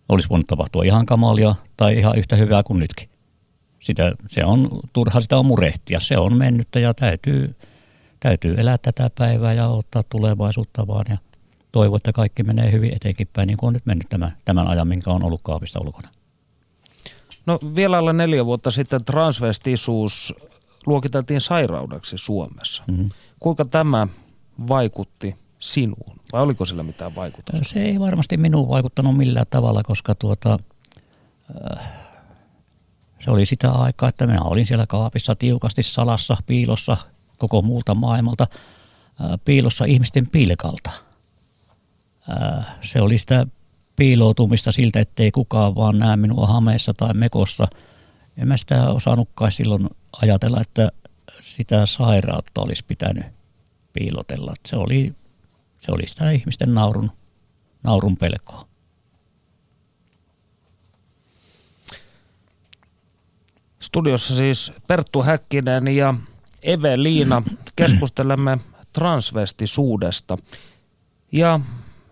Olisi voinut tapahtua ihan kamalia tai ihan yhtä hyvää kuin nytkin. sitä, se on, turha sitä on murehtia. Se on mennyttä ja täytyy, täytyy elää tätä päivää ja ottaa tulevaisuutta vaan ja toivoa, että kaikki menee hyvin etenkin päin, niin kuin on nyt mennyt tämän, tämän ajan, minkä on ollut kaapista ulkona. No vielä alle neljä vuotta sitten transvestisuus luokiteltiin sairaudeksi Suomessa. Mm-hmm. Kuinka tämä vaikutti sinuun? Vai oliko sillä mitään vaikutusta? Se ei varmasti minuun vaikuttanut millään tavalla, koska tuota, äh, se oli sitä aikaa, että minä olin siellä kaapissa tiukasti salassa, piilossa koko muulta maailmalta, piilossa ihmisten pilkalta. Se oli sitä piiloutumista siltä, ettei kukaan vaan näe minua hameessa tai mekossa. En mä sitä osannutkaan silloin ajatella, että sitä sairautta olisi pitänyt piilotella. Se oli, se oli sitä ihmisten naurun, naurun pelkoa. Studiossa siis Perttu Häkkinen ja Eve-Liina keskustelemme transvestisuudesta. Ja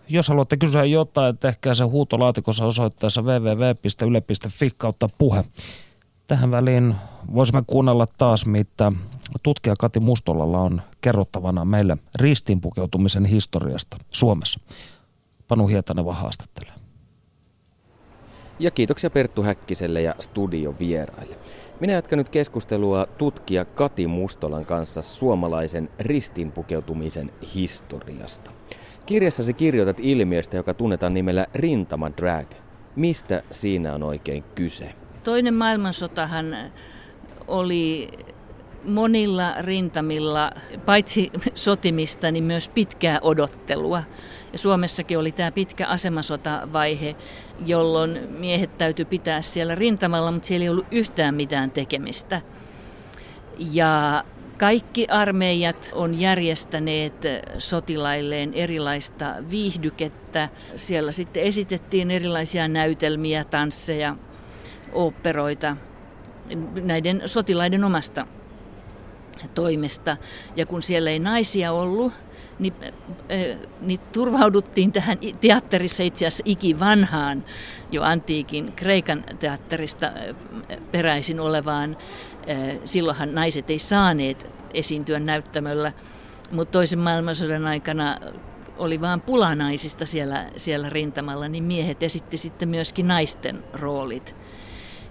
jos haluatte kysyä jotain, tehkää se huutolaatikossa osoitteessa www.yle.fi kautta puhe. Tähän väliin voisimme kuunnella taas, mitä tutkija Kati Mustolalla on kerrottavana meille ristiinpukeutumisen historiasta Suomessa. Panu Hietaneva haastattelee. Ja kiitoksia Perttu Häkkiselle ja studion vieraille. Minä jatkan nyt keskustelua tutkija Kati Mustolan kanssa suomalaisen ristiinpukeutumisen historiasta. Kirjassasi kirjoitat ilmiöstä, joka tunnetaan nimellä rintamadrag. Mistä siinä on oikein kyse? Toinen maailmansotahan oli monilla rintamilla, paitsi sotimista, niin myös pitkää odottelua. Ja Suomessakin oli tämä pitkä asemasotavaihe, jolloin miehet täytyy pitää siellä rintamalla, mutta siellä ei ollut yhtään mitään tekemistä. Ja kaikki armeijat on järjestäneet sotilailleen erilaista viihdykettä. Siellä sitten esitettiin erilaisia näytelmiä, tansseja, oopperoita näiden sotilaiden omasta toimesta. Ja kun siellä ei naisia ollut, niin, äh, niin turvauduttiin tähän teatterissa itse asiassa ikivanhaan, jo antiikin Kreikan teatterista äh, peräisin olevaan. Äh, silloinhan naiset ei saaneet esiintyä näyttämöllä, mutta toisen maailmansodan aikana oli vain pulanaisista siellä, siellä rintamalla, niin miehet esitti sitten myöskin naisten roolit.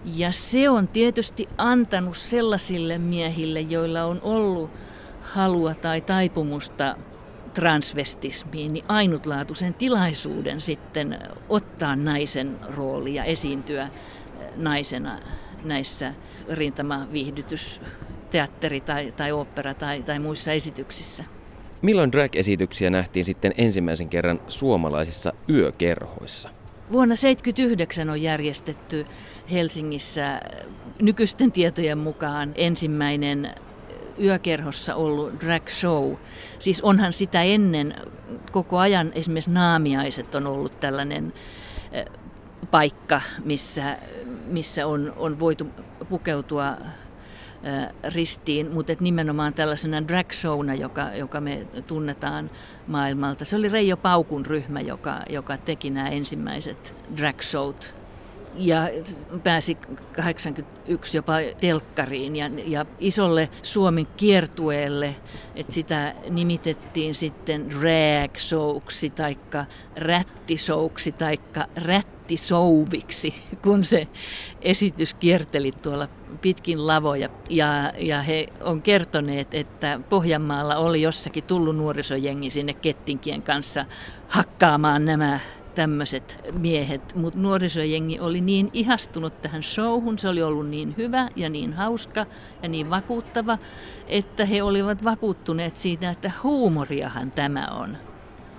Ja se on tietysti antanut sellaisille miehille, joilla on ollut halua tai taipumusta transvestismiin, niin ainutlaatuisen tilaisuuden sitten ottaa naisen rooli ja esiintyä naisena näissä rintamaviihdytys, teatteri- tai, tai opera- tai, tai muissa esityksissä. Milloin drag-esityksiä nähtiin sitten ensimmäisen kerran suomalaisissa yökerhoissa? Vuonna 1979 on järjestetty Helsingissä nykyisten tietojen mukaan ensimmäinen yökerhossa ollut drag show. Siis onhan sitä ennen koko ajan esimerkiksi naamiaiset on ollut tällainen eh, paikka, missä, missä on, on voitu pukeutua eh, ristiin, mutta et nimenomaan tällaisena drag showna, joka, joka me tunnetaan maailmalta. Se oli Reijo Paukun ryhmä, joka, joka teki nämä ensimmäiset drag showt ja pääsi 81 jopa telkkariin ja, ja isolle Suomen kiertueelle, että sitä nimitettiin sitten drag showksi taikka rättisouksi taikka rättisouviksi, kun se esitys kierteli tuolla pitkin lavoja. Ja, ja he on kertoneet, että Pohjanmaalla oli jossakin tullut nuorisojengi sinne kettinkien kanssa hakkaamaan nämä tämmöiset miehet, mutta nuorisojengi oli niin ihastunut tähän showhun, se oli ollut niin hyvä ja niin hauska ja niin vakuuttava, että he olivat vakuuttuneet siitä, että huumoriahan tämä on,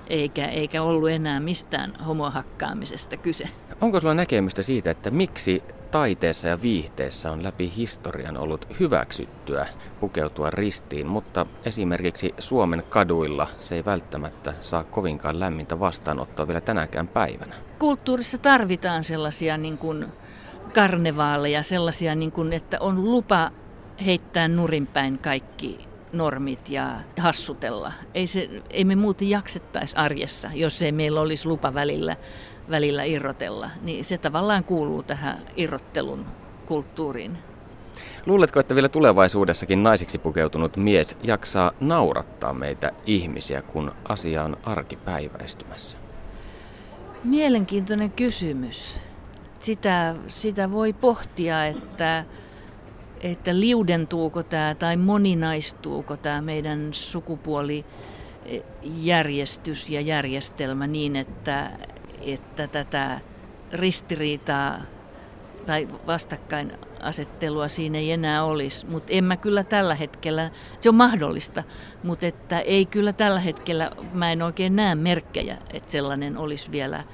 eikä, eikä ollut enää mistään homohakkaamisesta kyse. Onko sulla näkemystä siitä, että miksi taiteessa ja viihteessä on läpi historian ollut hyväksyttyä pukeutua ristiin, mutta esimerkiksi Suomen kaduilla se ei välttämättä saa kovinkaan lämmintä vastaanottoa vielä tänäkään päivänä. Kulttuurissa tarvitaan sellaisia niin kuin karnevaaleja, sellaisia, niin kuin, että on lupa heittää nurinpäin kaikki normit ja hassutella. Ei, se, ei me muuten jaksettaisi arjessa, jos ei meillä olisi lupa välillä välillä irrotella, niin se tavallaan kuuluu tähän irrottelun kulttuuriin. Luuletko, että vielä tulevaisuudessakin naisiksi pukeutunut mies jaksaa naurattaa meitä ihmisiä, kun asia on arkipäiväistymässä? Mielenkiintoinen kysymys. Sitä, sitä voi pohtia, että, että liudentuuko tämä tai moninaistuuko tämä meidän sukupuolijärjestys ja järjestelmä niin, että, että tätä ristiriitaa tai vastakkainasettelua siinä ei enää olisi. Mutta en mä kyllä tällä hetkellä, se on mahdollista, mutta että ei kyllä tällä hetkellä, mä en oikein näe merkkejä, että sellainen olisi vielä,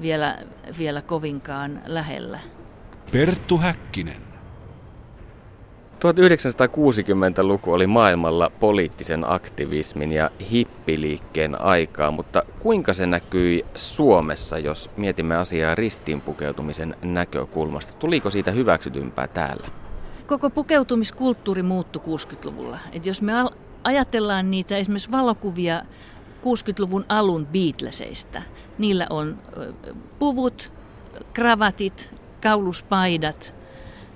vielä, vielä kovinkaan lähellä. Perttu Häkkinen. 1960-luku oli maailmalla poliittisen aktivismin ja hippiliikkeen aikaa, mutta kuinka se näkyi Suomessa, jos mietimme asiaa ristiinpukeutumisen näkökulmasta? Tuliko siitä hyväksytympää täällä? Koko pukeutumiskulttuuri muuttui 60-luvulla. Et jos me ajatellaan niitä esimerkiksi valokuvia 60-luvun alun Beatleseista, niillä on puvut, kravatit, kauluspaidat –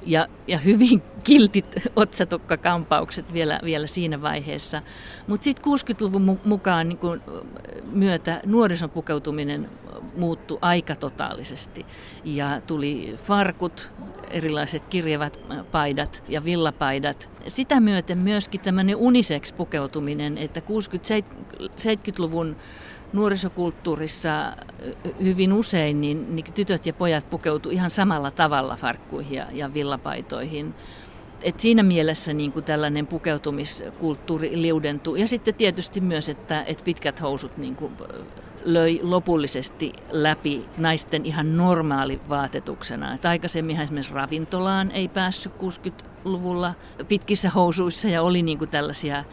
ja, ja hyvin kiltit otsatukka-kampaukset vielä, vielä siinä vaiheessa. Mutta sitten 60-luvun mukaan niin kun, myötä nuorison pukeutuminen muuttui aika totaalisesti. Ja tuli farkut, erilaiset kirjavat paidat ja villapaidat. Sitä myöten myöskin tämmöinen unisex-pukeutuminen, että 60-70-luvun nuorisokulttuurissa hyvin usein niin, niin tytöt ja pojat pukeutu ihan samalla tavalla farkkuihin ja, ja villapaitoihin. Et siinä mielessä niin kuin tällainen pukeutumiskulttuuri liudentuu. Ja sitten tietysti myös, että, että pitkät housut niin kuin löi lopullisesti läpi naisten ihan normaali vaatetuksena. Et aikaisemminhan esimerkiksi ravintolaan ei päässyt 60-luvulla pitkissä housuissa ja oli niin kuin tällaisia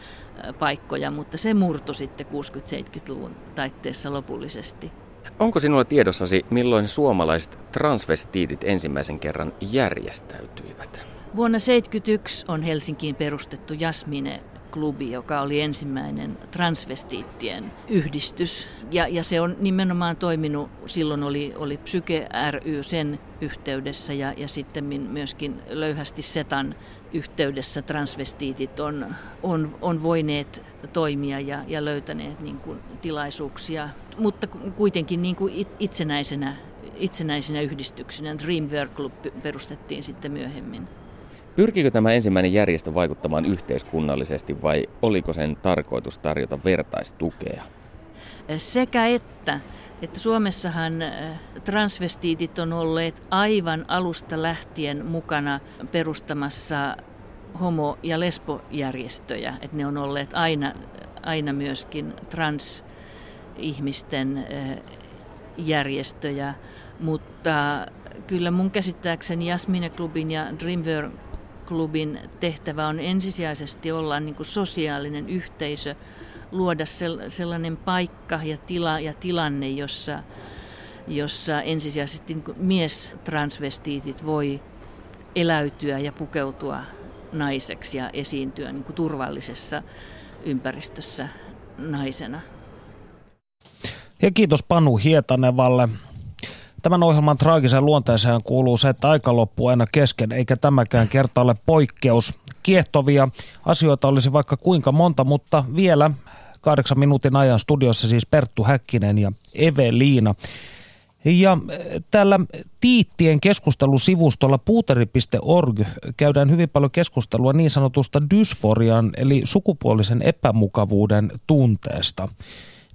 paikkoja, mutta se murtui sitten 60-70-luvun taitteessa lopullisesti. Onko sinulla tiedossasi, milloin suomalaiset transvestiitit ensimmäisen kerran järjestäytyivät? Vuonna 1971 on Helsinkiin perustettu Jasmine klubi, joka oli ensimmäinen transvestiittien yhdistys. Ja, ja se on nimenomaan toiminut, silloin oli, oli Psyke ry sen yhteydessä ja, ja sitten myöskin löyhästi Setan yhteydessä transvestiitit on, on, on voineet toimia ja, ja löytäneet niin kuin, tilaisuuksia, mutta kuitenkin niin kuin itsenäisenä, itsenäisenä yhdistyksenä. Dreamwork Club perustettiin sitten myöhemmin. Pyrkikö tämä ensimmäinen järjestö vaikuttamaan yhteiskunnallisesti vai oliko sen tarkoitus tarjota vertaistukea? Sekä että. Että Suomessahan äh, transvestiitit on olleet aivan alusta lähtien mukana perustamassa homo- ja lesbojärjestöjä. Että ne on olleet aina, aina myöskin transihmisten äh, järjestöjä, mutta kyllä mun käsittääkseni Jasmine Klubin ja Dreamwork klubin tehtävä on ensisijaisesti olla niin kuin sosiaalinen yhteisö, luoda sellainen paikka ja tila ja tilanne, jossa, jossa ensisijaisesti niin mies-transvestiitit voi eläytyä ja pukeutua naiseksi ja esiintyä niin kuin turvallisessa ympäristössä naisena. Ja kiitos Panu Hietanevalle. Tämän ohjelman traagiseen luonteeseen kuuluu se, että aika loppuu aina kesken, eikä tämäkään kerta ole poikkeus. Kiehtovia asioita olisi vaikka kuinka monta, mutta vielä kahdeksan minuutin ajan studiossa siis Perttu Häkkinen ja Eveliina. Ja eh, täällä Tiittien keskustelusivustolla puuteri.org käydään hyvin paljon keskustelua niin sanotusta dysforian eli sukupuolisen epämukavuuden tunteesta.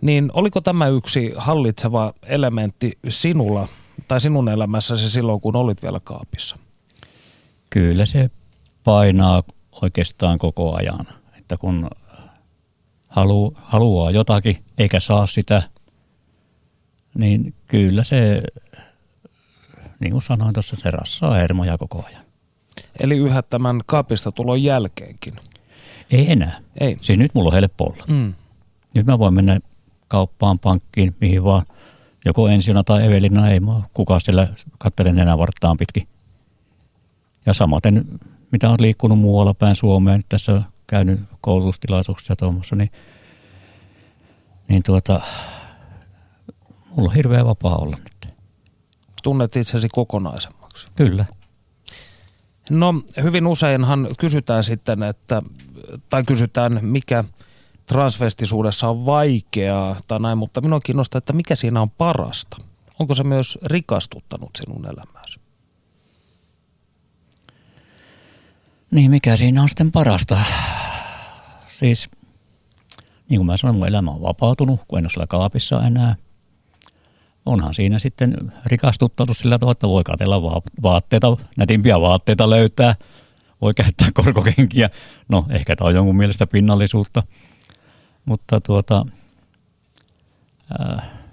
Niin oliko tämä yksi hallitseva elementti sinulla tai sinun elämässäsi silloin, kun olit vielä kaapissa? Kyllä se painaa oikeastaan koko ajan. Että kun halu, haluaa jotakin eikä saa sitä, niin kyllä se, niin kuin sanoin tuossa, se rassaa hermoja koko ajan. Eli yhä tämän kaapista tulon jälkeenkin? Ei enää. Ei. Siis nyt mulla on helppo olla. Mm. Nyt mä voin mennä kauppaan, pankkiin, mihin vaan. Joko ensiona tai Evelina, ei mua kukaan siellä katselen enää varttaan pitkin. Ja samaten, mitä on liikkunut muualla päin Suomeen, tässä käynyt koulutustilaisuuksissa tuommoissa, niin, niin tuota, mulla on hirveä vapaa olla nyt. Tunnet itsesi kokonaisemmaksi. Kyllä. No hyvin useinhan kysytään sitten, että, tai kysytään mikä transvestisuudessa on vaikeaa tai näin, mutta minua kiinnostaa, että mikä siinä on parasta. Onko se myös rikastuttanut sinun elämääsi? Niin, mikä siinä on sitten parasta? Siis, niin kuin mä sanoin, mun elämä on vapautunut, kun en ole siellä kaapissa enää. Onhan siinä sitten rikastuttanut sillä tavalla, että voi katella vaatteita, nätimpiä vaatteita löytää, voi käyttää korkokenkiä. No, ehkä tämä on jonkun mielestä pinnallisuutta, mutta tuota, ää,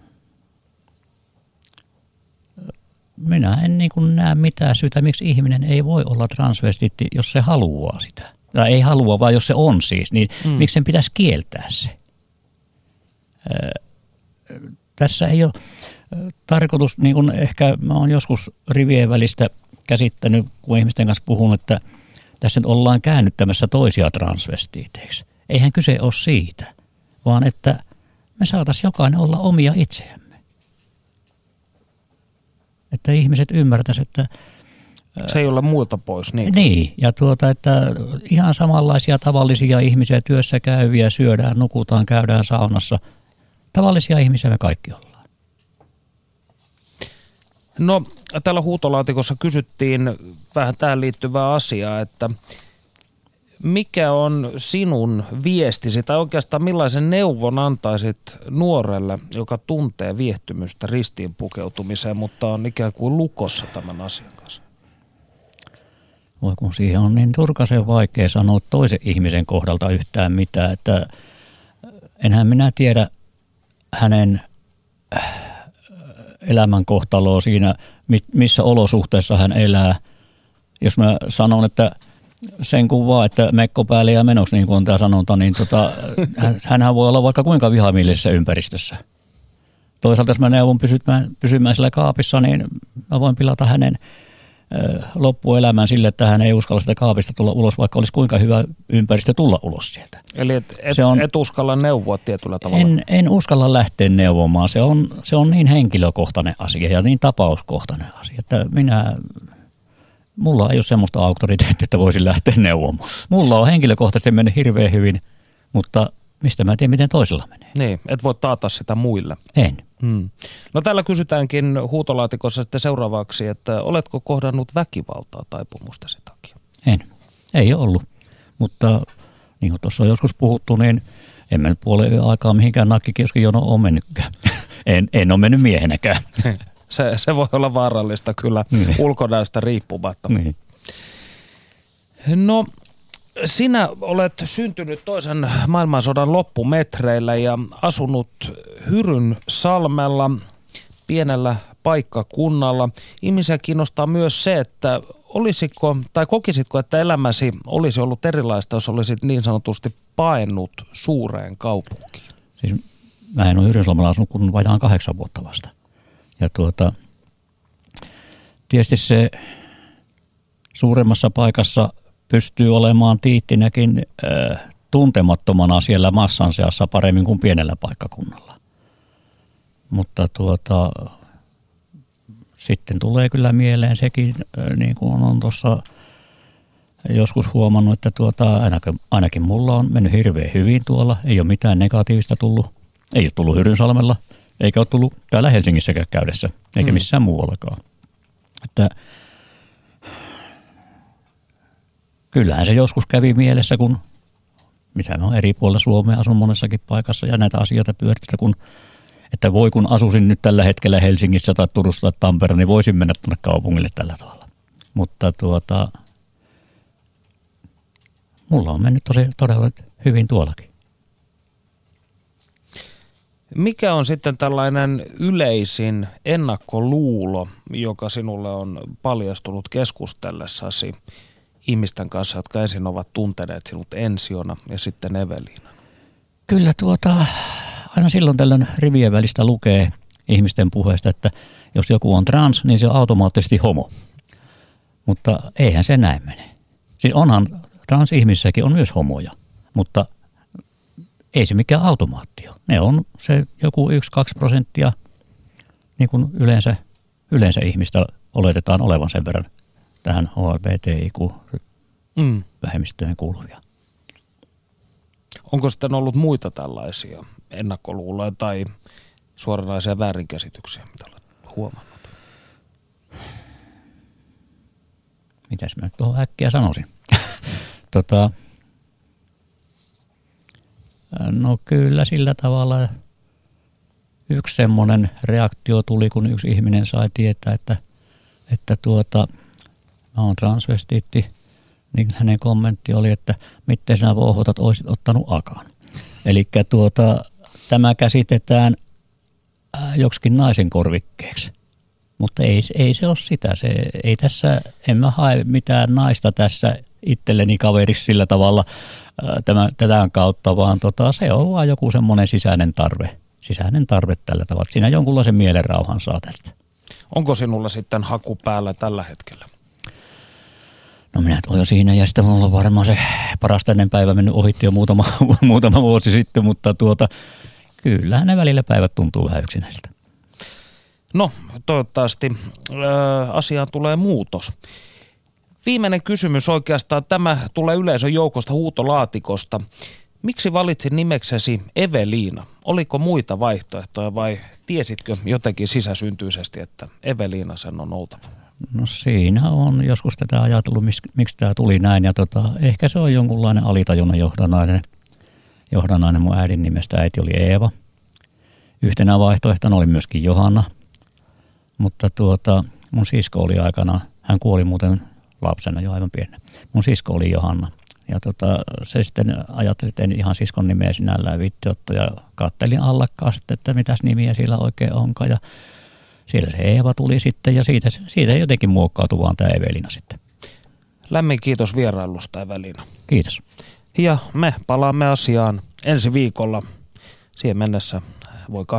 minä en niin kuin näe mitään syytä, miksi ihminen ei voi olla transvestitti, jos se haluaa sitä. Tai ei halua, vaan jos se on siis, niin mm. miksi sen pitäisi kieltää se? Ää, tässä ei ole tarkoitus, niin kuin ehkä mä oon joskus rivien välistä käsittänyt, kun ihmisten kanssa puhun, että tässä nyt ollaan käännyttämässä toisia transvestiiteiksi. Eihän kyse ole siitä, vaan että me saataisiin jokainen olla omia itseämme että ihmiset ymmärtäisivät, että se ei ole muuta pois. Niin, niin ja tuota, että ihan samanlaisia tavallisia ihmisiä, työssä käyviä, syödään, nukutaan, käydään saunassa. Tavallisia ihmisiä me kaikki ollaan. No, täällä huutolaatikossa kysyttiin vähän tähän liittyvää asiaa, että mikä on sinun viestisi tai oikeastaan millaisen neuvon antaisit nuorelle, joka tuntee viehtymystä ristiin pukeutumiseen, mutta on ikään kuin lukossa tämän asian kanssa? Voi kun siihen on niin turkaisen vaikea sanoa toisen ihmisen kohdalta yhtään mitään, että enhän minä tiedä hänen äh, elämänkohtaloa siinä, missä olosuhteessa hän elää. Jos mä sanon, että – sen kuvaa, että mekko päälle ja menossa, niin kuin on tämä sanonta, niin tota, hänhän voi olla vaikka kuinka vihamielisessä ympäristössä. Toisaalta jos mä neuvon pysymään, pysymään sillä kaapissa, niin mä voin pilata hänen loppuelämän sille, että hän ei uskalla sitä kaapista tulla ulos, vaikka olisi kuinka hyvä ympäristö tulla ulos sieltä. Eli et, et, se on, et uskalla neuvoa tietyllä tavalla? En, en uskalla lähteä neuvomaan. Se on, se on niin henkilökohtainen asia ja niin tapauskohtainen asia, että minä mulla ei ole semmoista auktoriteettia, että voisin lähteä neuvomaan. Mulla on henkilökohtaisesti mennyt hirveän hyvin, mutta mistä mä tiedän, miten toisella menee. Niin, et voi taata sitä muille. En. Hmm. No täällä kysytäänkin huutolaatikossa sitten seuraavaksi, että oletko kohdannut väkivaltaa taipumustasi takia? En. Ei ole ollut. Mutta niin kuin tuossa on joskus puhuttu, niin en mennyt puolen aikaa mihinkään nakkikioskiin jono ole mennytkään. en, en ole mennyt miehenäkään. Se, se voi olla vaarallista kyllä niin. ulkonäöstä riippumatta. Niin. No, sinä olet syntynyt toisen maailmansodan loppumetreillä ja asunut Hyryn salmella pienellä paikkakunnalla. Ihmisiä kiinnostaa myös se, että olisiko tai kokisitko, että elämäsi olisi ollut erilaista, jos olisit niin sanotusti paennut suureen kaupunkiin? Siis mä en ole Hyrynsalmella asunut kuin vajaan kahdeksan vuotta vasta. Ja tuota, tietysti se suuremmassa paikassa pystyy olemaan tiittinäkin äh, tuntemattomana siellä massan seassa paremmin kuin pienellä paikkakunnalla. Mutta tuota, sitten tulee kyllä mieleen sekin, äh, niin kuin on tuossa joskus huomannut, että tuota, ainakin, ainakin mulla on mennyt hirveän hyvin tuolla. Ei ole mitään negatiivista tullut. Ei ole tullut Hyrynsalmella – eikä ole tullut täällä Helsingissäkään käydessä, eikä mm. missään muuallakaan. Että kyllähän se joskus kävi mielessä, kun mitä on eri puolilla Suomea, asun monessakin paikassa ja näitä asioita pyörittää, kun että voi kun asusin nyt tällä hetkellä Helsingissä tai Turussa tai Tampereella, niin voisin mennä tuonne kaupungille tällä tavalla. Mutta tuota, mulla on mennyt tosi todella hyvin tuollakin. Mikä on sitten tällainen yleisin ennakkoluulo, joka sinulle on paljastunut keskustellessasi ihmisten kanssa, jotka ensin ovat tunteneet sinut ensiona ja sitten Eveliina? Kyllä tuota, aina silloin tällöin rivien välistä lukee ihmisten puheesta, että jos joku on trans, niin se on automaattisesti homo. Mutta eihän se näin mene. Siis onhan transihmisissäkin on myös homoja, mutta ei se mikään automaatio. Ne on se joku 1-2 prosenttia, niin kuin yleensä, yleensä ihmistä oletetaan olevan sen verran tähän HLBTIQ-vähemmistöön Mm. kuuluvia. Onko sitten ollut muita tällaisia ennakkoluuloja tai suoranaisia väärinkäsityksiä, mitä olet huomannut? Mitäs mä nyt tuohon äkkiä sanoisin? tota, no kyllä sillä tavalla yksi semmoinen reaktio tuli, kun yksi ihminen sai tietää, että, että tuota, mä oon transvestiitti, niin hänen kommentti oli, että miten sinä vouhotat, olisit ottanut akan. Eli tuota, tämä käsitetään ää, joksikin naisen korvikkeeksi. Mutta ei, ei se ole sitä. Se, ei tässä, en mä hae mitään naista tässä itselleni kaverissa sillä tavalla ää, tämä, tätä kautta, vaan tota, se on vaan joku semmoinen sisäinen tarve. Sisäinen tarve tällä tavalla. Siinä jonkunlaisen mielenrauhan saa tästä. Onko sinulla sitten haku päällä tällä hetkellä? No minä olen jo siinä ja sitten mulla on varmaan se parasta ennen päivä mennyt ohitti jo muutama, muutama vuosi sitten, mutta tuota, kyllähän ne välillä päivät tuntuu vähän yksinäisiltä. No, toivottavasti ö, asiaan tulee muutos. Viimeinen kysymys oikeastaan, tämä tulee yleisön joukosta huutolaatikosta. Miksi valitsit nimeksesi Eveliina? Oliko muita vaihtoehtoja vai tiesitkö jotenkin sisäsyntyisesti, että Eveliina sen on oltava? No siinä on joskus tätä ajatellut, miksi, miksi tämä tuli näin. Ja tota, ehkä se on jonkunlainen alitajunnan johdannainen, johdannainen mun äidin nimestä. Äiti oli Eeva. Yhtenä vaihtoehtona oli myöskin Johanna. Mutta tuota, mun sisko oli aikana, hän kuoli muuten lapsena jo aivan pienenä. Mun sisko oli Johanna. Ja tota, se sitten ajatteli, että en ihan siskon nimeä sinällään viitti ottaa. Ja kattelin allakkaan sitten, että mitäs nimiä siellä oikein onkaan. Ja siellä se Eeva tuli sitten ja siitä, siitä jotenkin muokkautui vaan tämä Evelina sitten. Lämmin kiitos vierailusta Evelina. Kiitos. Ja me palaamme asiaan ensi viikolla. Siihen mennessä voi